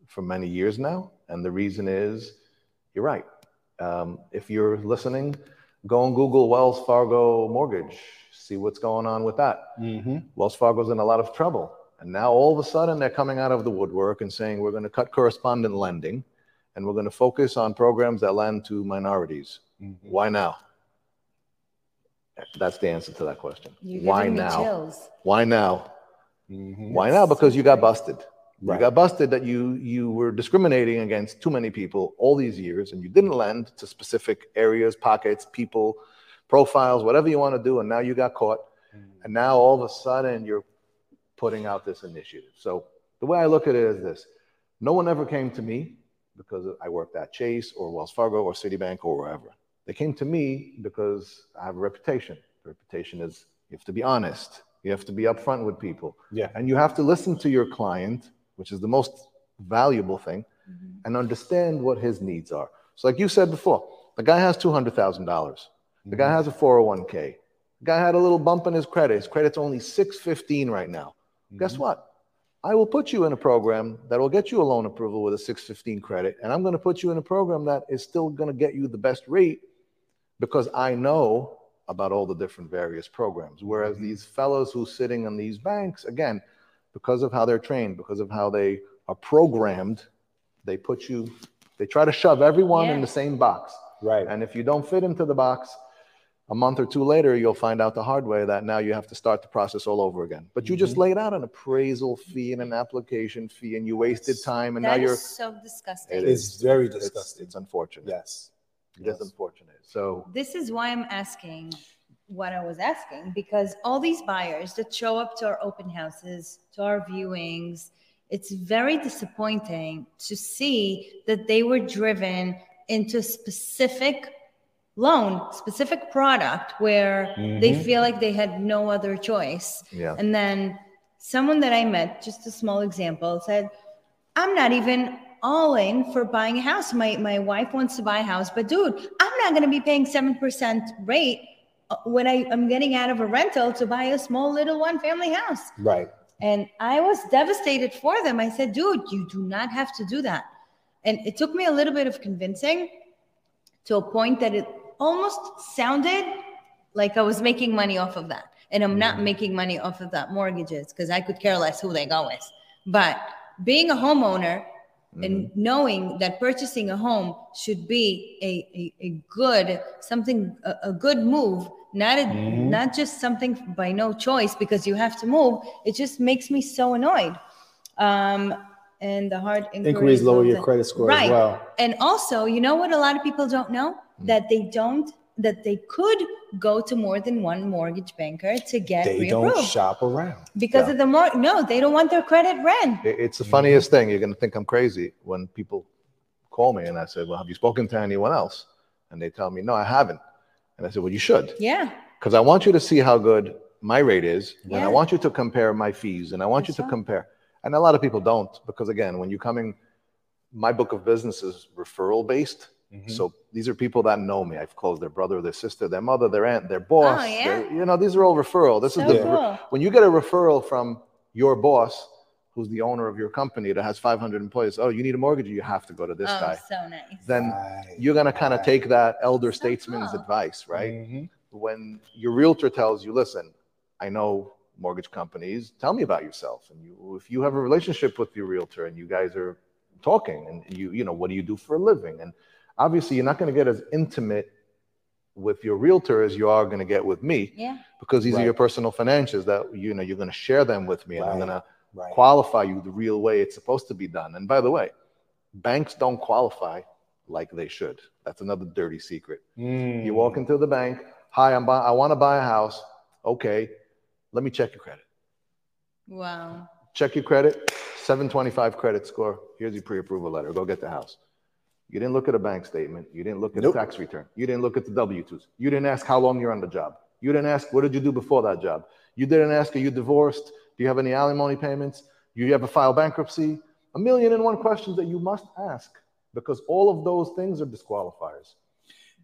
C: for many years now. And the reason is you're right. Um, if you're listening, go and Google Wells Fargo mortgage, see what's going on with that.
A: Mm-hmm.
C: Wells Fargo's in a lot of trouble. And now all of a sudden they're coming out of the woodwork and saying we're going to cut correspondent lending and we're going to focus on programs that lend to minorities.
A: Mm-hmm.
C: Why now? That's the answer to that question. Why now? Why now?
A: Mm-hmm.
C: Why now? Because you got busted. You got busted that you you were discriminating against too many people all these years, and you didn't lend to specific areas, pockets, people, profiles, whatever you want to do, and now you got caught, and now all of a sudden you're putting out this initiative. So the way I look at it is this: no one ever came to me because I worked at Chase or Wells Fargo or Citibank or wherever. They came to me because I have a reputation. The reputation is you have to be honest. You have to be upfront with people.
A: Yeah.
C: And you have to listen to your client, which is the most valuable thing, mm-hmm. and understand what his needs are. So, like you said before, the guy has $200,000. The guy mm-hmm. has a 401k. The guy had a little bump in his credit. His credit's only 615 right now. Guess mm-hmm. what? I will put you in a program that will get you a loan approval with a 615 credit, and I'm going to put you in a program that is still going to get you the best rate because I know about all the different various programs. Whereas mm-hmm. these fellows who sitting in these banks, again, because of how they're trained, because of how they are programmed, they put you, they try to shove everyone in the same box.
A: Right.
C: And if you don't fit into the box, a month or two later, you'll find out the hard way that now you have to start the process all over again. But you just mm-hmm. laid out an appraisal fee and an application fee, and you wasted time, and
B: That
C: now you're.
B: so disgusting.
C: It
A: It's very
C: It's,
A: disgusting.
C: it's unfortunate.
A: yes.
C: It is unfortunate. So
B: this is why I'm asking what I was asking because all these buyers that show up to our open houses, to our viewings, it's very disappointing to see that they were driven into a specific loan, specific product where they feel like they had no other choice.
C: Yeah.
B: And then someone that I met, just a small example, said, I'm not even all in for buying a house. My my wife wants to buy a house, but dude, I'm not going to be paying 7% rate uh, when I'm getting out of a rental to buy a small little one family house.
A: Right.
B: And I was devastated for them. I said, dude, you do not have to do that. And it took me a little bit of convincing to a point that it almost sounded like I was making money off of that. And I'm not making money off of that mortgages because I could care less who they go with. But being a homeowner, and knowing that purchasing a home should be a, a, a good something a, a good move not a,
A: Mm-hmm.
B: not just something by no choice because you have to move it just makes me so annoyed um and the hard
A: Inquiries lower your credit score as
B: right
A: well.
B: and also you know what a lot of people don't know.
A: Mm.
B: that they don't that they could go to more than one mortgage banker to get
A: They
B: reapproved
A: don't shop around.
B: because of the more no they don't want their credit ran
C: It- It's the funniest mm-hmm. thing. You're going to think I'm crazy when people call me and I say, Well, have you spoken to anyone else? And they tell me, No, I haven't. And I said, Well, you should.
B: yeah
C: Because I want you to see how good my rate is. And I want you to compare my fees. And I want you to
B: right.
C: compare. And a lot of people don't. Because again, when you're coming, my book of business is referral based.
A: Mm-hmm.
C: So these are people that know me. I've closed their brother, their sister, their mother, their aunt, their boss.
B: Oh, yeah?
C: their- you know, these are all referral. This
B: So
C: is the
B: cool.
C: when you get a referral from your boss, who's the owner of your company that has 500 employees. Oh, you need a mortgage? You have to go to this
B: oh
C: guy.
B: so nice
C: Then
A: Right,
C: you're gonna kind of
A: right.
C: take that elder statesman's
B: cool.
C: advice, right?
A: Mhm.
C: When your realtor tells you, "Listen, I know mortgage companies. Tell me about yourself." And you, if you have a relationship with your realtor and you guys are talking, and you, you know, what do you do for a living? And obviously, you're not going to get as intimate with your realtor as you are going to get with me
B: yeah
C: because these are your personal financials that you know you're going to share them with me, and I'm going to
A: Right.
C: qualify you the real way it's supposed to be done. And by the way, banks don't qualify like they should. That's another dirty secret.
A: Mm.
C: You walk into the bank, hi, I'm buy- I want to buy a house. Okay, let me check your credit.
B: wow
C: Check your credit, 725 credit score. Here's your pre-approval letter. Go get the house. You didn't look at a bank statement. You didn't look at
A: Nope.
C: a tax return. You didn't look at the W-2s. You didn't ask how long you're on the job. You didn't ask what did you do before that job. You didn't ask are you divorced? Do you have any alimony payments? Do you ever file bankruptcy? A million and one questions that you must ask because all of those things are disqualifiers.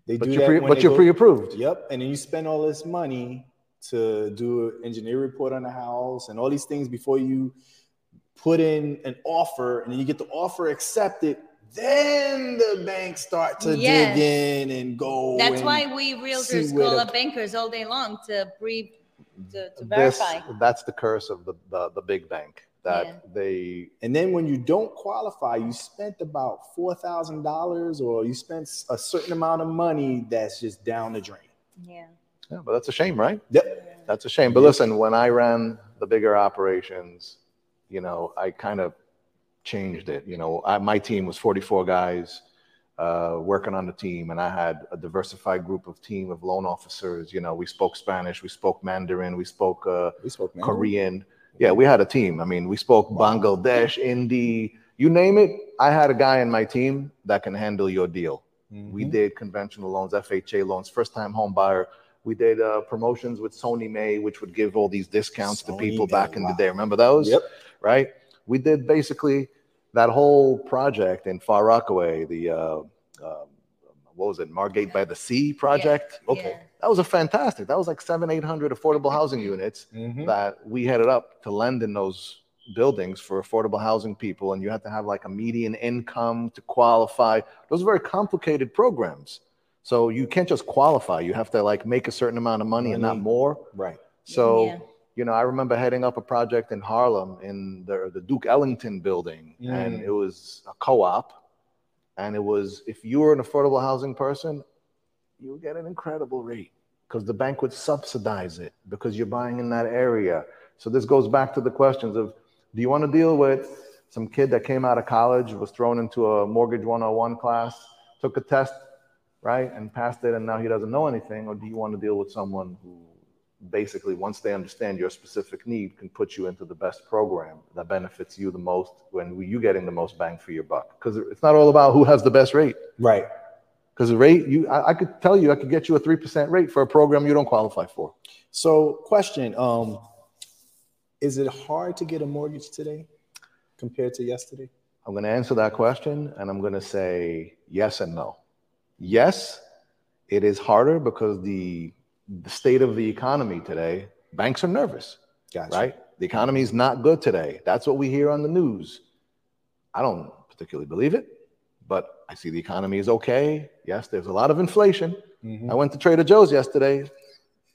A: They
C: But
A: do
C: you're,
A: that
C: pre- but
A: they
C: you're
A: go,
C: pre-approved.
A: Yep. And then you spend all this money to do an engineer report on the house and all these things before you put in an offer and then you get the offer accepted. Then the banks start to
B: Yes.
A: dig in and go.
B: that's
A: and
B: why we realtors
A: see where
B: call
A: the-
B: up bankers all day long to pre to, to
C: This,
B: verify
C: that's the curse of the, the, the big bank that
B: Yeah.
C: they
A: And then when you don't qualify, you spent about four thousand dollars, or you spent a certain amount of money that's just down the drain.
B: yeah
C: Yeah, but that's a shame, right?
A: Yep.
C: That's a shame. But listen, when I ran the bigger operations, you know, I kind of changed it. You know, I, my team was 44 guys uh, working on the team, and I had a diversified group of team of loan officers. You know, we spoke Spanish, we spoke Mandarin, we spoke uh,
A: We spoke.
C: Korean. Yeah, we had a team. I mean, we spoke Bangladesh, Hindi, you name it. I had a guy in my team that can handle your deal. We
A: Mhm.
C: did conventional loans, FHA loans, first time home buyer. We did uh, promotions with SONYMA, which would give all these discounts to people
A: May,
C: back in the day. Remember those?
A: Yep.
C: Right? We did basically that whole project in Far Rockaway, the, uh, um what was it, Margate by the Sea project? okay.
B: yeah.
C: That was a fantastic. That was like seven, 800 affordable housing units
A: Mhm.
C: that we headed up to lend in those buildings for affordable housing people and you had to have like a median income to qualify those are very complicated programs so you can't just qualify you have to like make a certain amount of money and not more
A: Right.
C: so
B: Yeah.
C: You know i remember heading up a project in harlem in the, the duke ellington building and
A: Mm.
C: it was a co-op and it was if you were an affordable housing person you would get an incredible rate because the bank would subsidize it because you're buying in that area. So this goes back to the questions of do you want to deal with some kid that came out of college, was thrown into a mortgage 101 class, took a test, right, and passed it, and now he doesn't know anything? Or do you want to deal with someone who basically, once they understand your specific need, can put you into the best program that benefits you the most when you getting the most bang for your buck? Because it's not all about who has the best rate.
A: Right.
C: Because the rate, you, I, I could tell you, I could get you a three percent rate for a program you don't qualify for.
A: So, question: um, Is it hard to get a mortgage today compared to yesterday?
C: I'm going to answer that question, and I'm going to say yes and no. Yes, it is harder because the the state of the economy today, banks are nervous,
A: Gotcha.
C: right? The economy is not good today. That's what we hear on the news. I don't particularly believe it, but I see the economy is okay. Yes, there's a lot of inflation.
A: Mhm.
C: I went to Trader Joe's yesterday.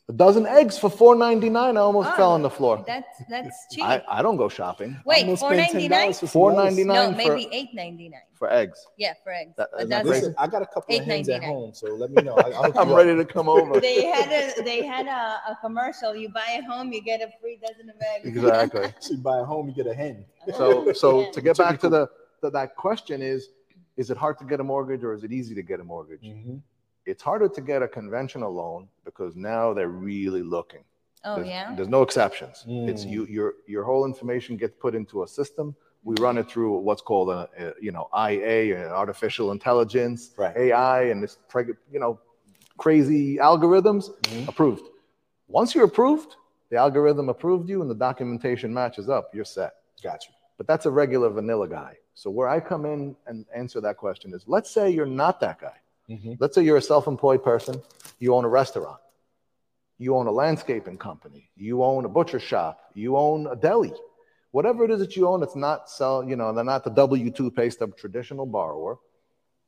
C: A dozen eggs for four ninety nine. I almost ah, fell on the floor.
B: That's that's cheap.
C: I, I don't go shopping.
B: Wait,
A: Almost
B: four
A: spent
B: ninety nine?
A: $10 for some
C: Four
A: lettuce.
C: ninety
B: No,
C: nine for,
B: maybe eight ninety nine.
C: for eggs.
B: Yeah, for eggs.
C: That-
B: But
C: that's
B: that's
C: crazy.
A: Listen, I got a couple of hens at
B: $8.99.
A: home, so let me know. I, I'll hook
C: I'm
A: you up.
C: ready to come over.
B: they had a they had a, a commercial. You buy a home, you get a free dozen of eggs.
C: Exactly.
A: You buy a home, you get a hen.
C: So so
B: Yeah.
C: to get back to the, the that question is is it hard to get a mortgage or is it easy to get a mortgage?
A: Mm-hmm.
C: It's harder to get a conventional loan because now they're really looking.
B: Oh
C: There's,
B: yeah.
C: there's no exceptions. It's
A: Mm.
C: you your your whole information gets put into a system. We run it through what's called a, a you know IA, artificial intelligence,
A: Right.
C: AI, and this preg- you know crazy algorithms.
A: Mhm.
C: Approved. Once you're approved, the algorithm approved you, and the documentation matches up. You're set.
A: Got you.
C: But that's a regular vanilla guy. So where I come in and answer that question is, let's say you're not that guy.
A: Mhm.
C: Let's say you're a self-employed person. You own a restaurant. You own a landscaping company. You own a butcher shop. You own a deli. Whatever it is that you own, it's not sell. You know, they're not the W-2 pay stub traditional borrower.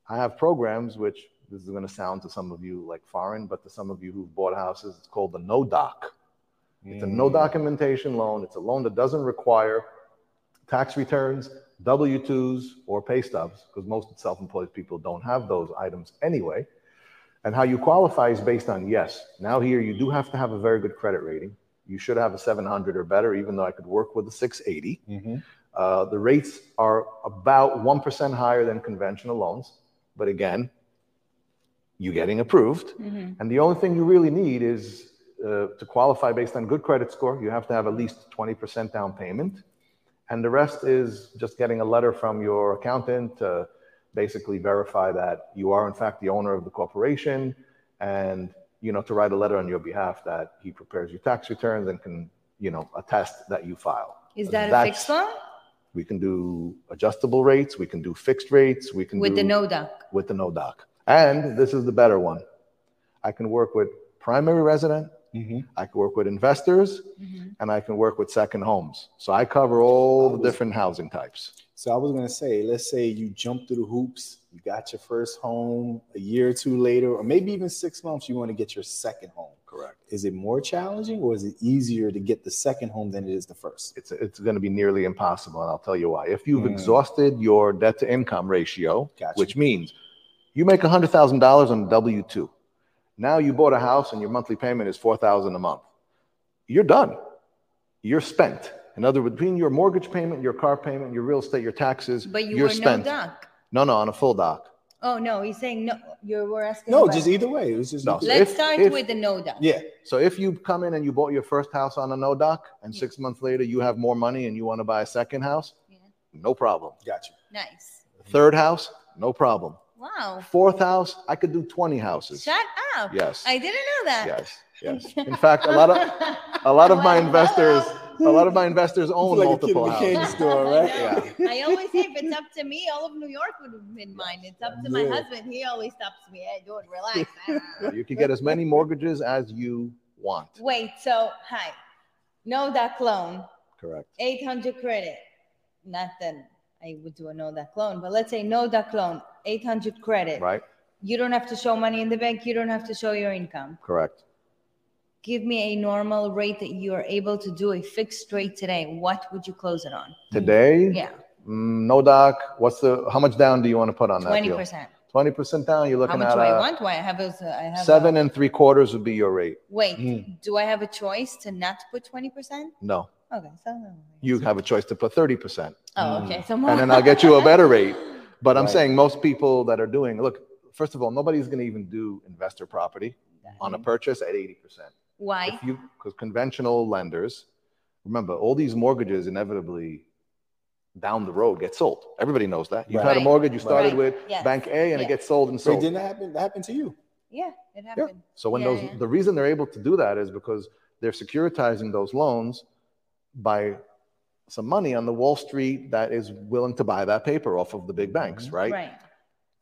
C: I have programs which this is going to sound to some of you like foreign, but to some of you who've bought houses, it's called the no doc. It's a no
A: Mm.
C: documentation loan. It's a loan that doesn't require tax returns, W 2s, or pay stubs, because most self employed people don't have those items anyway. And how you qualify is based on yes. Now, here you do have to have a very good credit rating. You should have a 700 or better, even though I could work with a 680.
A: Mhm.
C: Uh, the rates are about 1% higher than conventional loans. But again, you're getting approved.
B: Mhm.
C: And the only thing you really need is uh, to qualify based on good credit score. You have to have at least 20% down payment. And the rest is just getting a letter from your accountant to basically verify that you are in fact the owner of the corporation and you know to write a letter on your behalf that he prepares your tax returns and can you know attest that you file.
B: Is that a fixed one?
C: We can do adjustable rates, we can do fixed rates, we can
B: with
C: do
B: the no doc?
C: with the no doc. And this is the better one. I can work with primary resident,
A: Mhm.
C: I can work with investors,
B: Mhm.
C: and I can work with second homes. So I cover all the
A: was-
C: different housing types.
A: So I was gonna say, let's say you jump through the hoops, you got your first home a year or two later, or maybe even six months, you want to get your second home.
C: Correct.
A: Is it more challenging or is it easier to get the second home than it is the first?
C: It's, it's going to be nearly impossible, and I'll tell you why. If you've
A: Mm.
C: exhausted your debt to income ratio,
A: Gotcha.
C: which means you make $100,000 on W 2, now you bought a house and your monthly payment is 4000 a month, you're done. You're spent. In other words, between your mortgage payment, your car payment, your real estate, your taxes,
B: But you
C: you're
B: were
C: spent.
B: no doc.
C: No, no, on a full doc.
B: Oh no, he's saying no. You were asking.
A: No,
B: about-
A: just either way. It was just
C: No, so
B: Let's
C: if-
B: start
C: if-
B: with the no doc.
A: yeah.
C: So if you come in and you bought your first house on a no doc, and six months later you have more money and you want to buy a second house,
B: Yeah.
C: no problem.
A: Got you.
B: Nice.
C: Third house, no problem.
B: Wow.
C: Fourth house, I could do 20 houses.
B: Shut up.
C: Yes.
B: I didn't know that.
C: Yes. Yes. In fact, a lot of a lot of my investors, a lot of my investors own
A: like a kid in
C: multiple
A: the
C: houses.
A: store,
B: I
A: right?
B: I always say if it's up to me, all of New York would have been mine. It's up to my
A: Yeah.
B: husband. He always stops me. Hey, dude, relax.
C: You can get as many mortgages as you want.
B: Wait, so hi. No doc loan,
C: Correct.
B: 800 credit. Not that I would do a no doc loan, but let's say no doc loan, 800 credit.
C: Right?
B: You don't have to show money in the bank. You don't have to show your income.
C: Correct.
B: Give me a normal rate that you are able to do a fixed rate today. What would you close it on?
C: Today,
B: Yeah,
C: mm, no doc. What's the how much down do you want to put on that deal?
B: 20%.
C: 20% down, you're looking at.
B: How much
C: at
B: do I
C: a
B: want? Do I have a, I have a-
C: seven and three quarters would be your rate.
B: Wait,
A: Mm.
B: do I have a choice to not put 20%?
C: No,
B: Okay, so
C: you have a choice to put 30%.
B: Oh, okay. So more.
C: and then I'll get you a better rate. But I'm
A: Right.
C: saying most people that are doing, look, first of all, nobody's going to even do investor property on a purchase at 80%.
B: Why?
C: Because conventional lenders, remember, all these mortgages inevitably down the road get sold. Everybody knows that. You've had a mortgage, you started
B: Right.
C: with
B: Yes.
C: Bank A, and
B: Yeah.
C: it gets sold and
A: Wait,
C: It
A: didn't happen? That happened to you.
B: Yeah, it happened.
C: Yeah.
B: happened.
C: So when
B: Yeah,
C: those,
B: yeah.
C: the reason they're able to do that is because they're securitizing those loans by some money on the Wall Street that is willing to buy that paper off of the big mm-hmm. banks, right?
B: Right.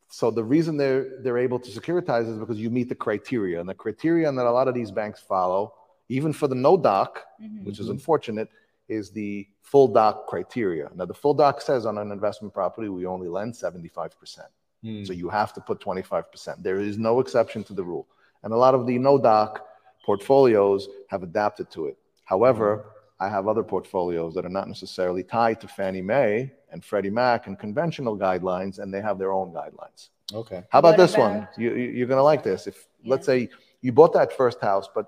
C: So the reason they're they're able to securitize is because you meet the criteria, and the criterion that a lot of these banks follow, even for the no doc,
B: Mhm.
C: which is unfortunate, is the full doc criteria. Now the full doc says on an investment property we only lend seventy five percent. Mm. So you have to put 25%. There is no exception to the rule. And a lot of the no doc portfolios have adapted to it. However, mm-hmm. I have other portfolios that are not necessarily tied to Fannie Mae and Freddie Mac and conventional guidelines, and they have their own guidelines.
A: Okay.
C: How about
B: What
C: this
B: about-
C: one? You, you- you're going to like this. If let's say you bought that first house, but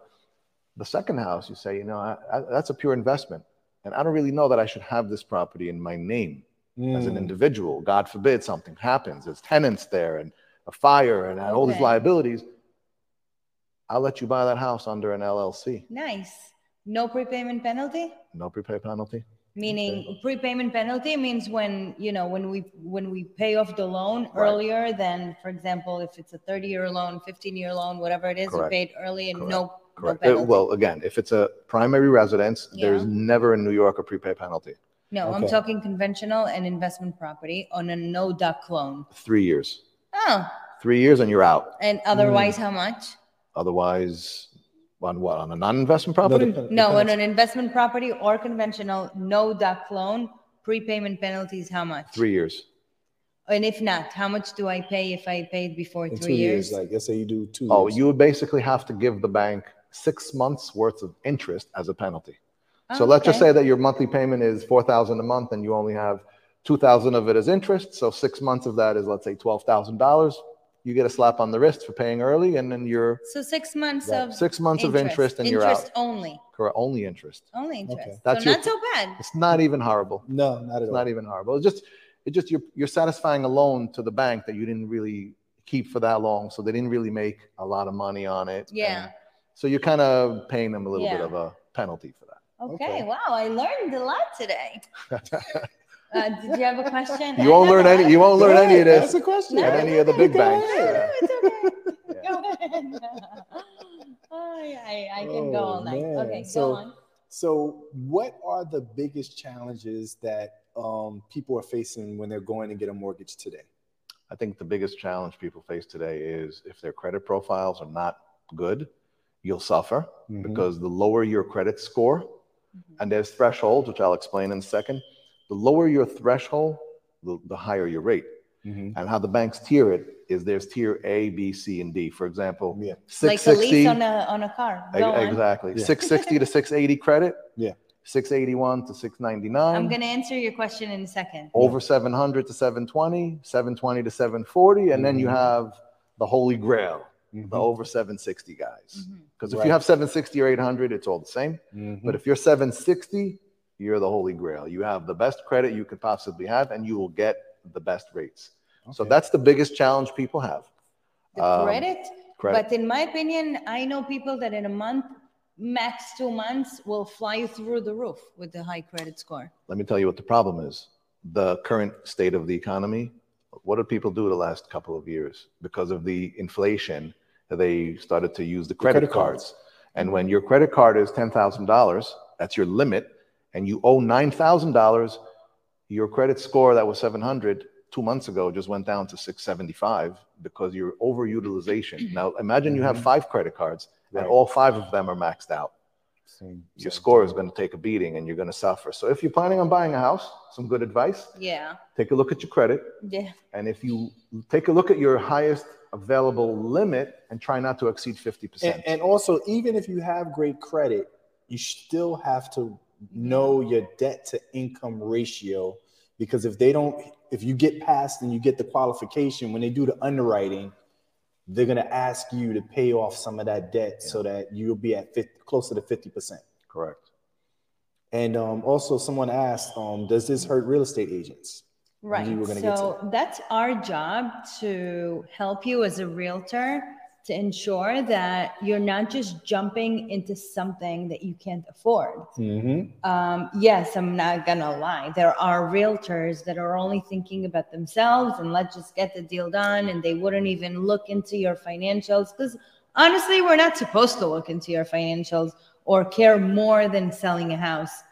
C: the second house, you say, you know, I, I, that's a pure investment, and I don't really know that I should have this property in my name as an
A: Mm.
C: individual. God forbid something happens. There's tenants there and a fire and all these liabilities. I'll let you buy that house under an LLC.
B: Nice. No prepayment penalty?
C: No prepay penalty.
B: Meaning prepayment penalty means when, you know, when we, when we pay off the loan
C: Right.
B: earlier than, for example, if it's a 30-year loan, 15-year loan, whatever it is, you
C: Correct.
B: paid early and no, no
C: Correct. Uh,
B: penalty.
C: well, again, if it's a primary residence, there's never in New York a prepay penalty.
B: No, I'm talking conventional and investment property on a no doc loan.
C: Three years.
B: Oh,
C: Three years and you're out.
B: and otherwise how much?
C: Otherwise, on what? On a non-investment property?
A: the
B: No, on an investment property or conventional, no doc loan, prepayment penalties, how much?
C: Three years.
B: And if not, how much do I pay if I paid before
A: in
B: three
A: two years.
B: years?
A: Like let's say you do two.
C: Oh,
A: years.
C: you would basically have to give the bank six months worth of interest as a penalty. Oh, so
B: Oh,
C: let's just say that your monthly payment is four thousand a month, and you only have two thousand of it as interest. So six months of that is let's say twelve thousand dollars. You get a slap on the wrist for paying early, and then you're
B: So six months
A: Right.
B: of
C: six months of interest, and you're
B: interest
C: out.
B: only,
C: Correct, only interest.
B: only interest.
A: Okay.
C: That's
B: so
C: your-
B: not so bad.
C: It's not even horrible.
A: no, not at
C: It's
A: all.
C: not even horrible. It's just, it just you're you're satisfying a loan to the bank that you didn't really keep for that long, so they didn't really make a lot of money on it.
B: Yeah.
C: and so you're kind of paying them a little bit of a penalty for that.
B: Okay,
A: Okay.
B: wow, I learned a lot today. Uh, did you have a question?
C: You won't learn any. You won't learn any of
A: That's
C: this
A: a question.
B: No,
C: at any of the big banks.
B: No, it's okay.
C: Yeah.
B: Go ahead. Oh, yeah, I, I can go
A: Oh,
B: all night.
A: man.
B: Okay,
A: So-
B: go on.
A: So, what are the biggest challenges that um, people are facing when they're going to get a mortgage today?
C: I think the biggest challenge people face today is if their credit profiles are not good, you'll suffer
A: Mhm.
C: because the lower your credit score, and there's thresholds, which I'll explain in a second. The lower your threshold, the, the higher your rate.
A: Mhm.
C: And how the banks tier it is there's tier A, B, C, and D. For example,
A: Yeah.
B: Like a
C: 660
B: lease on a on a car. Go on.
C: exactly.
A: Yeah.
C: 660 to 680 credit.
A: Yeah.
C: 681 to 699.
B: I'm gonna answer your question in a second.
C: over 700 to 720, 720 to 740, and then you
A: Mhm.
C: have the holy grail,
A: Mhm.
C: the over 760 guys.
B: Mhm.
C: Because if
A: Right.
C: you have 760 or 800, it's all the same.
A: Mhm.
C: But if you're 760, you're the holy grail. You have the best credit you could possibly have, and you will get the best rates. So that's the biggest challenge people have.
B: The
C: Um,
B: credit,
C: credit.
B: but in my opinion, I know people that in a month, max two months, will fly you through the roof with the high credit score.
C: Let me tell you what the problem is. The current state of the economy. What did people do the last couple of years? Because of the inflation, they started to use the credit,
A: credit cards.
C: cards. And when your credit card is $10,000, that's your limit, and you owe $9,000, your credit score that was 700 two months ago just went down to 675 because you're overutilization. Now imagine you have mm-hmm. five credit cards and
A: Right.
C: all five of them are maxed out
A: Same-
C: your
A: same
C: score
A: thing.
C: is going to take a beating and you're going to suffer. So if you're planning on buying a house, some good advice,
B: Yeah,
C: take a look at your credit.
B: yeah.
C: And if you take a look at your highest available limit and try not to exceed 50%.
A: And, and also, even if you have great credit, you still have to know your debt to income ratio because if they don't, if you get past and you get the qualification, when they do the underwriting, they're going to ask you to pay off some of that debt so that you'll be at 50, closer to 50%.
C: Correct.
A: And um, also, someone asked, um, does this hurt real estate agents?
B: Right.
A: you were gonna
B: So that's our job to help you as a realtor to ensure that you're not just jumping into something that you can't afford.
A: Mm-hmm.
B: Um, yes, I'm not gonna lie. There are realtors that are only thinking about themselves and let's just get the deal done, and they wouldn't even look into your financials because honestly, we're not supposed to look into your financials or care more than selling a house.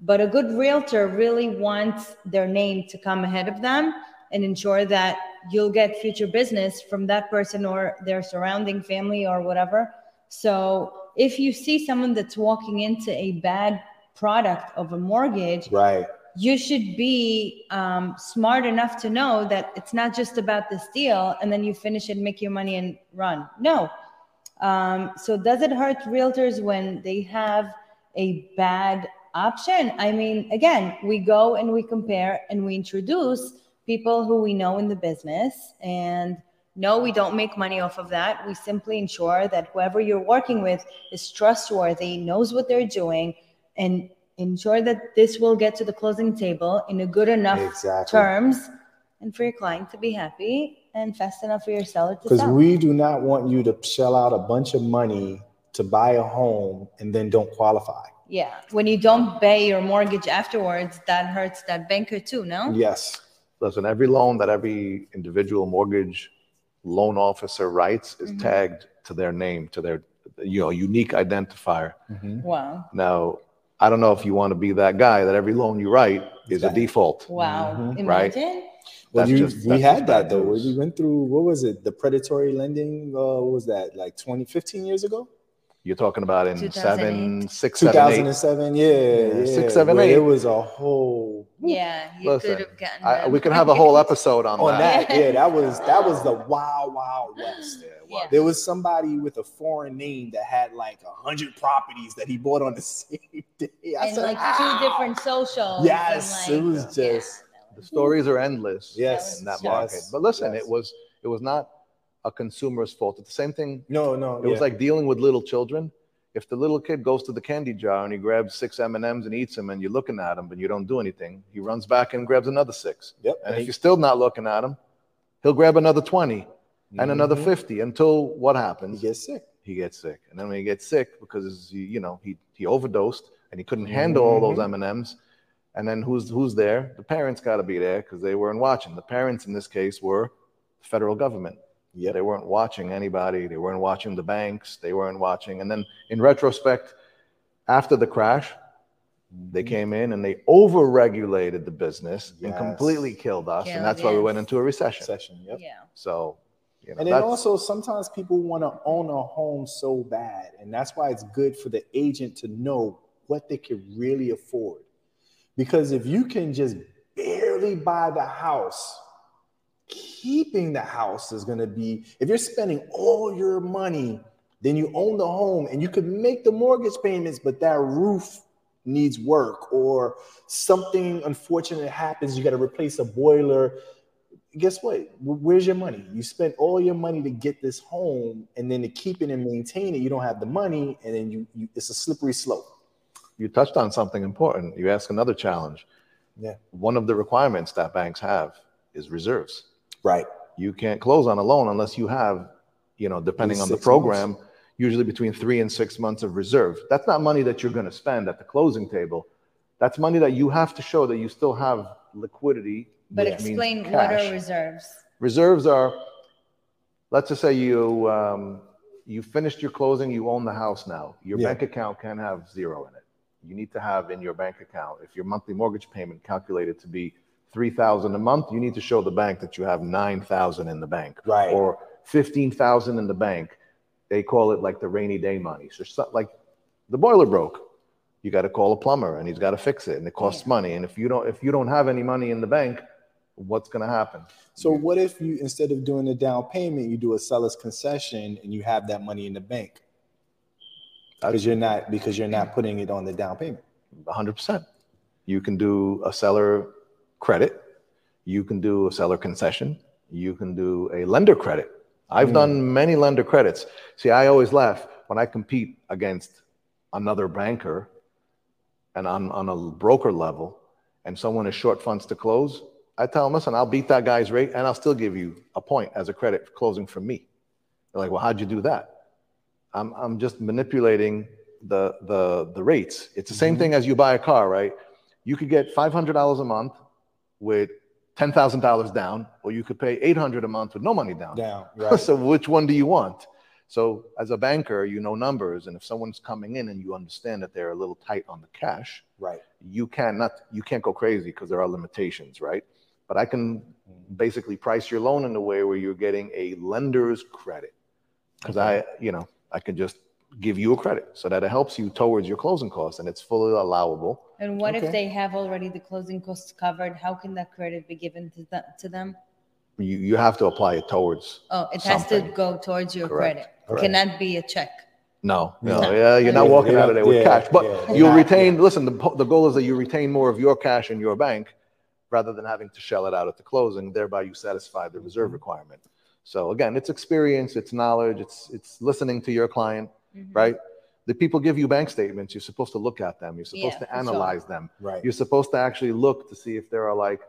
B: But a good realtor really wants their name to come ahead of them and ensure that you'll get future business from that person or their surrounding family or whatever. So if you see someone that's walking into a bad product of a mortgage,
A: Right.
B: you should be um, smart enough to know that it's not just about this deal and then you finish it, make your money and run. No, Um, so does it hurt realtors when they have a bad option? I mean, again, we go and we compare and we introduce people who we know in the business and no, we don't make money off of that. We simply ensure that whoever you're working with is trustworthy, knows what they're doing, and ensure that this will get to the closing table in a good enough
A: Exactly.
B: terms and for your client to be happy and fast enough for your seller to
A: Because we do not want you to shell out a bunch of money to buy a home and then don't qualify.
B: yeah. When you don't pay your mortgage afterwards, that hurts that banker too, no?
A: Yes.
C: Listen, every loan that every individual mortgage loan officer writes is mm-hmm. tagged to their name, to their you know unique identifier. Mm-hmm.
B: Wow.
C: Now, I don't know if you want to be that guy that every loan you write is a default.
B: Wow. Mm-hmm.
C: Right.
B: Imagine.
A: Well,
C: That's
A: you,
C: just-
A: we had that though. We went through what was it? The predatory lending. Uh, what was that? Like 20, 15 years ago?
C: You're talking about in
B: 2008.
C: seven, six, seven, eight.
A: 2007. Yeah, yeah.
C: six, seven,
A: where
C: eight.
A: It was a whole
B: Yeah. You
C: Listen,
B: could have gotten
C: I, we can have a whole episode on,
A: on
C: that.
A: that. Yeah, that was that was the wild, wild west.
B: Yeah.
A: There was somebody with a foreign name that had like a hundred properties that he bought on the same day. I
B: and
A: said,
B: like
A: "How?"
B: two ah. different socials.
A: Yes,
B: and
A: it
B: like,
A: was
B: yeah.
A: just
C: The stories are endless.
A: Yes,
C: in that
A: yes,
C: market. But listen,
A: yes.
C: it was it was not a consumer's fault. It's the same thing.
A: no, no.
C: It was like dealing with little children. If the little kid goes to the candy jar and he grabs six M and M's and eats them, and you're looking at him, but you don't do anything, he runs back and grabs another six.
A: Yep.
C: And
A: he-
C: if you're still not looking at him, he'll grab another twenty and another
A: Mhm.
C: fifty until what happens?
A: he gets sick.
C: he gets sick, and then when he gets sick because he, you know he he overdosed and he couldn't handle all those M and M's, and then who's who's there? The parents got to be there because they weren't watching. The parents in this case were the federal government.
A: Yep.
C: They weren't watching anybody. They weren't watching the banks. They weren't watching. And then in retrospect, after the crash, they mm-hmm. came in and they over-regulated the business and completely killed us.
B: Killed,
C: and that's why we went into a recession.
A: Session. Yep.
B: Yeah.
C: So, you know,
A: And then also sometimes people want to own a home so bad, and that's why it's good for the agent to know what they can really afford. Because if you can just barely buy the house, keeping the house is going to be if you're spending all your money, then you own the home and you could make the mortgage payments, but that roof needs work or something unfortunate happens, you got to replace a boiler guess what? Where's your money? You spent all your money to get this home, and then to keep it and maintain it, you don't have the money, and then you, you it's a slippery slope.
C: you touched on something important. You ask another challenge.
A: Yeah.
C: One of the requirements that banks have is reserves.
A: Right.
C: You can't close on a loan unless you have, you know, depending on the
A: six
C: program, usually between three and six months of reserve. That's not money that you're going to spend at the closing table. That's money that you have to show that you still have liquidity.
B: But
C: which
B: explain what are reserves?
C: Reserves are, let's just say you um, you finished your closing, you own the house now. Your
A: Yeah.
C: bank account can have zero in it. You need to have in your bank account, if your monthly mortgage payment calculated to be three thousand a month, you need to show the bank that you have nine thousand in the bank,
A: Right.
C: Or fifteen thousand in the bank. They call it like the rainy day money. So like the boiler broke, you got to call a plumber and he's got to fix it, and it costs money. And if you don't if you don't have any money in the bank, what's going to happen?
A: So what if you instead of doing a down payment, you do a seller's concession and you have that money in the bank? Because you're not because you're not putting it on the down payment.
C: 100%. You can do a seller credit, you can do a seller concession, you can do a lender credit. I've done mm. many lender credits. See, I always laugh when I compete against another banker and on, on a broker level, and someone is short funds to close. I tell them, listen, I'll beat that guy's rate and I'll still give you a point as a credit for closing from me. They're like, well, how'd you do that? I'm, I'm just manipulating the, the, the rates. It's the same mm-hmm. thing as you buy a car, right? You could get $500 a month with $10,000 down, or you could pay 800 a month with no money down.
A: Down. Right.
C: so which one do you want? So as a banker, you know numbers, and if someone's coming in and you understand that they're a little tight on the cash,
A: right.
C: you cannot you can't go crazy because there are limitations, right? But I can mm-hmm. basically price your loan in a way where you're getting a lender's credit because I, you know, I can just give you a credit so that it helps you towards your closing costs and it's fully allowable.
B: And what
A: Okay.
B: if they have already the closing costs covered? How can that credit be given to, the, to them?
C: You you have to apply it towards
B: Oh, it has to go towards your
C: correct.
B: credit. Cannot be a check.
C: No, no,
B: No.
C: yeah, you're not walking
A: yeah,
C: out of there with
A: yeah,
C: cash, but
A: yeah,
C: you'll
A: not-
C: retain. Listen, the the goal is that you retain more of your cash in your bank rather than having to shell it out at the closing. Thereby, you satisfy the
A: Mm-hmm.
C: reserve requirement. So again, it's experience, it's knowledge, it's it's listening to your client,
B: Mhm.
C: right? The people give you bank statements. You're supposed to look at them. You're supposed
B: Yeah,
C: to
B: for sure.
C: analyze them.
A: Right.
C: You're supposed to actually look to see if there are like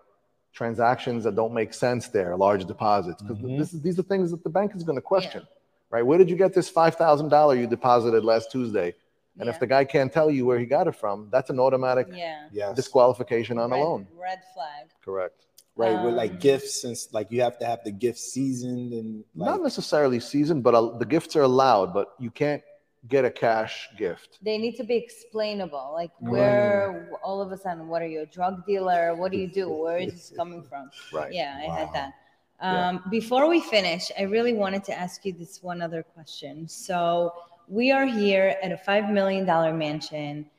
C: transactions that don't make sense there, large deposits, because
A: Mhm.
C: these are things that the bank is going to question, right? Where did you get this five thousand dollar you deposited last Tuesday? And
B: Yeah.
C: if the guy can't tell you where he got it from, that's an automatic
B: Yeah.
A: Yes.
C: disqualification on
B: red,
C: a loan.
B: Red flag.
C: Correct.
A: right. with
B: Um,
A: like gifts and like you have to have the gift seasoned and like,
C: Not necessarily seasoned, but uh, the gifts are allowed, but you can't get a cash gift.
B: They need to be explainable. Like where all of a sudden, what are you, a drug dealer? What do you do? Where is this coming from?
C: Right.
B: Yeah, I had that.
C: Yeah.
B: Um, Before we finish, I really wanted to ask you this one other question. So we are here at a $5 million mansion.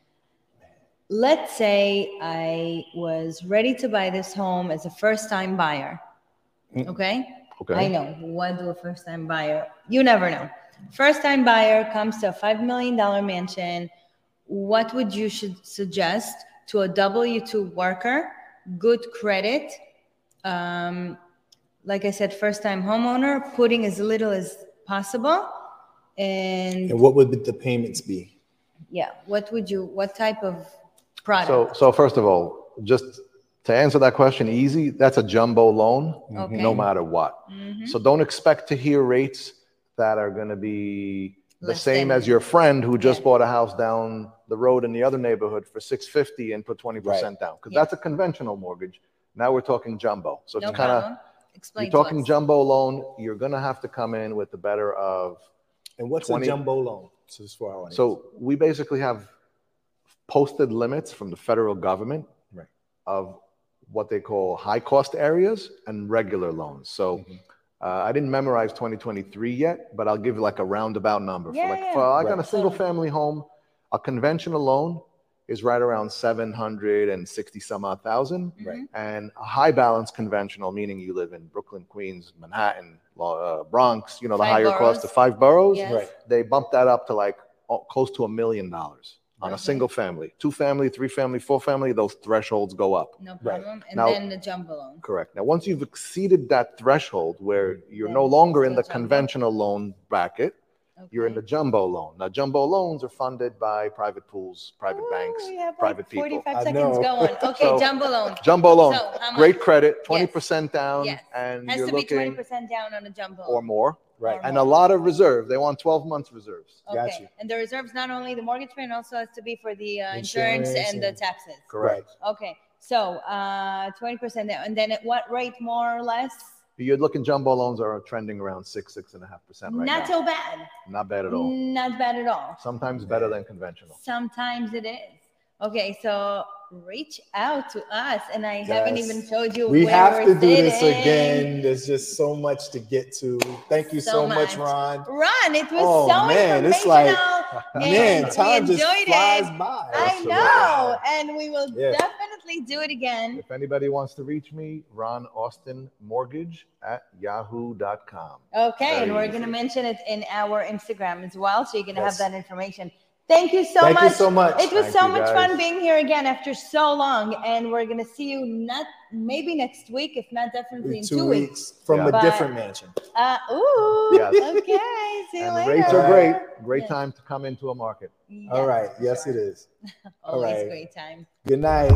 B: Let's say I was ready to buy this home as a first time buyer.
A: Mm.
B: Okay?
C: Okay.
B: I know. What do a first time buyer? You never know. First time buyer comes to a $5 million mansion. What would you should suggest to a W 2 worker, good credit? Um, like I said, first time homeowner, putting as little as possible. And
A: and what would the payments be?
B: yeah, what would you, what type of product?
C: So, so first of all, just to answer that question easy, that's a jumbo loan,
B: Okay.
C: no matter what.
B: Mhm.
C: So don't expect to hear rates that are going to be the
B: Less
C: same
B: than-
C: as your friend who just
B: Yeah.
C: bought a house down the road in the other neighborhood for 650 and put 20% down because
B: Yeah.
C: that's a conventional mortgage. Now we're talking jumbo. So
B: no
C: it's kind of
B: problem. Explain
C: you're
B: to
C: talking
B: us.
C: jumbo loan, you're going to have to come in with the better of
A: And what's
C: 20
A: a jumbo loan? So just for our audience.
C: So we basically have posted limits from the federal government
A: Right.
C: of what they call high cost areas and regular loans. So
A: Mhm.
C: Uh, I didn't memorize 2023 yet, but I'll give you like a roundabout number.
B: Yeah,
C: for like,
B: yeah.
C: for I got a single family home, a conventional loan is right around 760 some odd thousand.
A: Right.
C: And a high balance conventional, meaning you live in Brooklyn, Queens, Manhattan, uh, Bronx, you know, the
B: Five
C: higher
B: boroughs.
C: cost of five boroughs
B: Yes.
A: Right.
C: they bump that up to like oh, close to a million dollars on a
B: Okay.
C: single family. Two family, three family, four family, those thresholds go up.
B: No
A: Right.
B: problem. And
C: Now-
B: then the jumbo loan.
C: Correct. Now, once you've exceeded that threshold where mm-hmm. you're
B: Then
C: no longer in
B: go
C: the
B: jumbo.
C: conventional loan bracket, you're in the jumbo loan. Now, jumbo loans are funded by private pools, private
B: Ooh,
C: banks,
B: we have like
C: private people.
B: 45 seconds
A: know.
B: going. Okay,
C: So-
B: jumbo loan.
C: Jumbo loan,
B: So, how
C: great credit, 20% down,
B: Yes.
C: and
B: Has
C: you're
B: to be
C: looking
B: 20% down on a jumbo
C: or
B: loan.
C: more,
A: Right.
C: And a lot of reserve. They want 12 months reserves.
B: Okay.
A: Got you.
B: And the reserves not only the mortgage payment also has to be for the uh, insurance,
A: Insurance
B: and the
A: and-
B: taxes.
C: Correct.
B: Okay. So uh, 20% down. And then at what rate more or less?
C: You're looking, jumbo loans are trending around six, six and a half percent right
B: Not
C: now.
B: so bad.
C: Not bad at all.
B: Not bad at all.
C: Sometimes better than conventional.
B: Sometimes it is. Okay, so reach out to us, and I haven't even told you.
A: we
B: where
A: have to do this again. There's just so much to get to. Thank you so,
B: So
A: much,
B: much.
A: Ron.
B: Ron, it was
A: Oh,
B: so
A: man, it's like-. Man, time just flies
B: it.
A: by.
B: I know, and we will definitely do it again.
C: If anybody wants to reach me, Ron Austin Mortgage at yahoo.com.
B: Okay, and we're going to mention it in our Instagram as well, so you're going to
A: Yes.
B: have that information. Thank you so
A: Thank
B: much.
A: you so much.
B: It was
C: Thank
B: so much
C: guys.
B: fun being here again after so long, and we're going to see you not maybe next week, if not definitely in
A: In
B: two,
A: two
B: weeks.
A: weeks from
C: Yeah.
A: a
B: But-
A: different mansion.
B: Uh, ooh,
C: Yes.
B: okay. See you
C: And the
B: later.
C: rates are great. Great
B: Yes.
C: time to come into a market.
B: Yes,
A: All right. Yes,
B: sure.
A: it is.
B: Always
A: right.
B: great time.
A: Good night.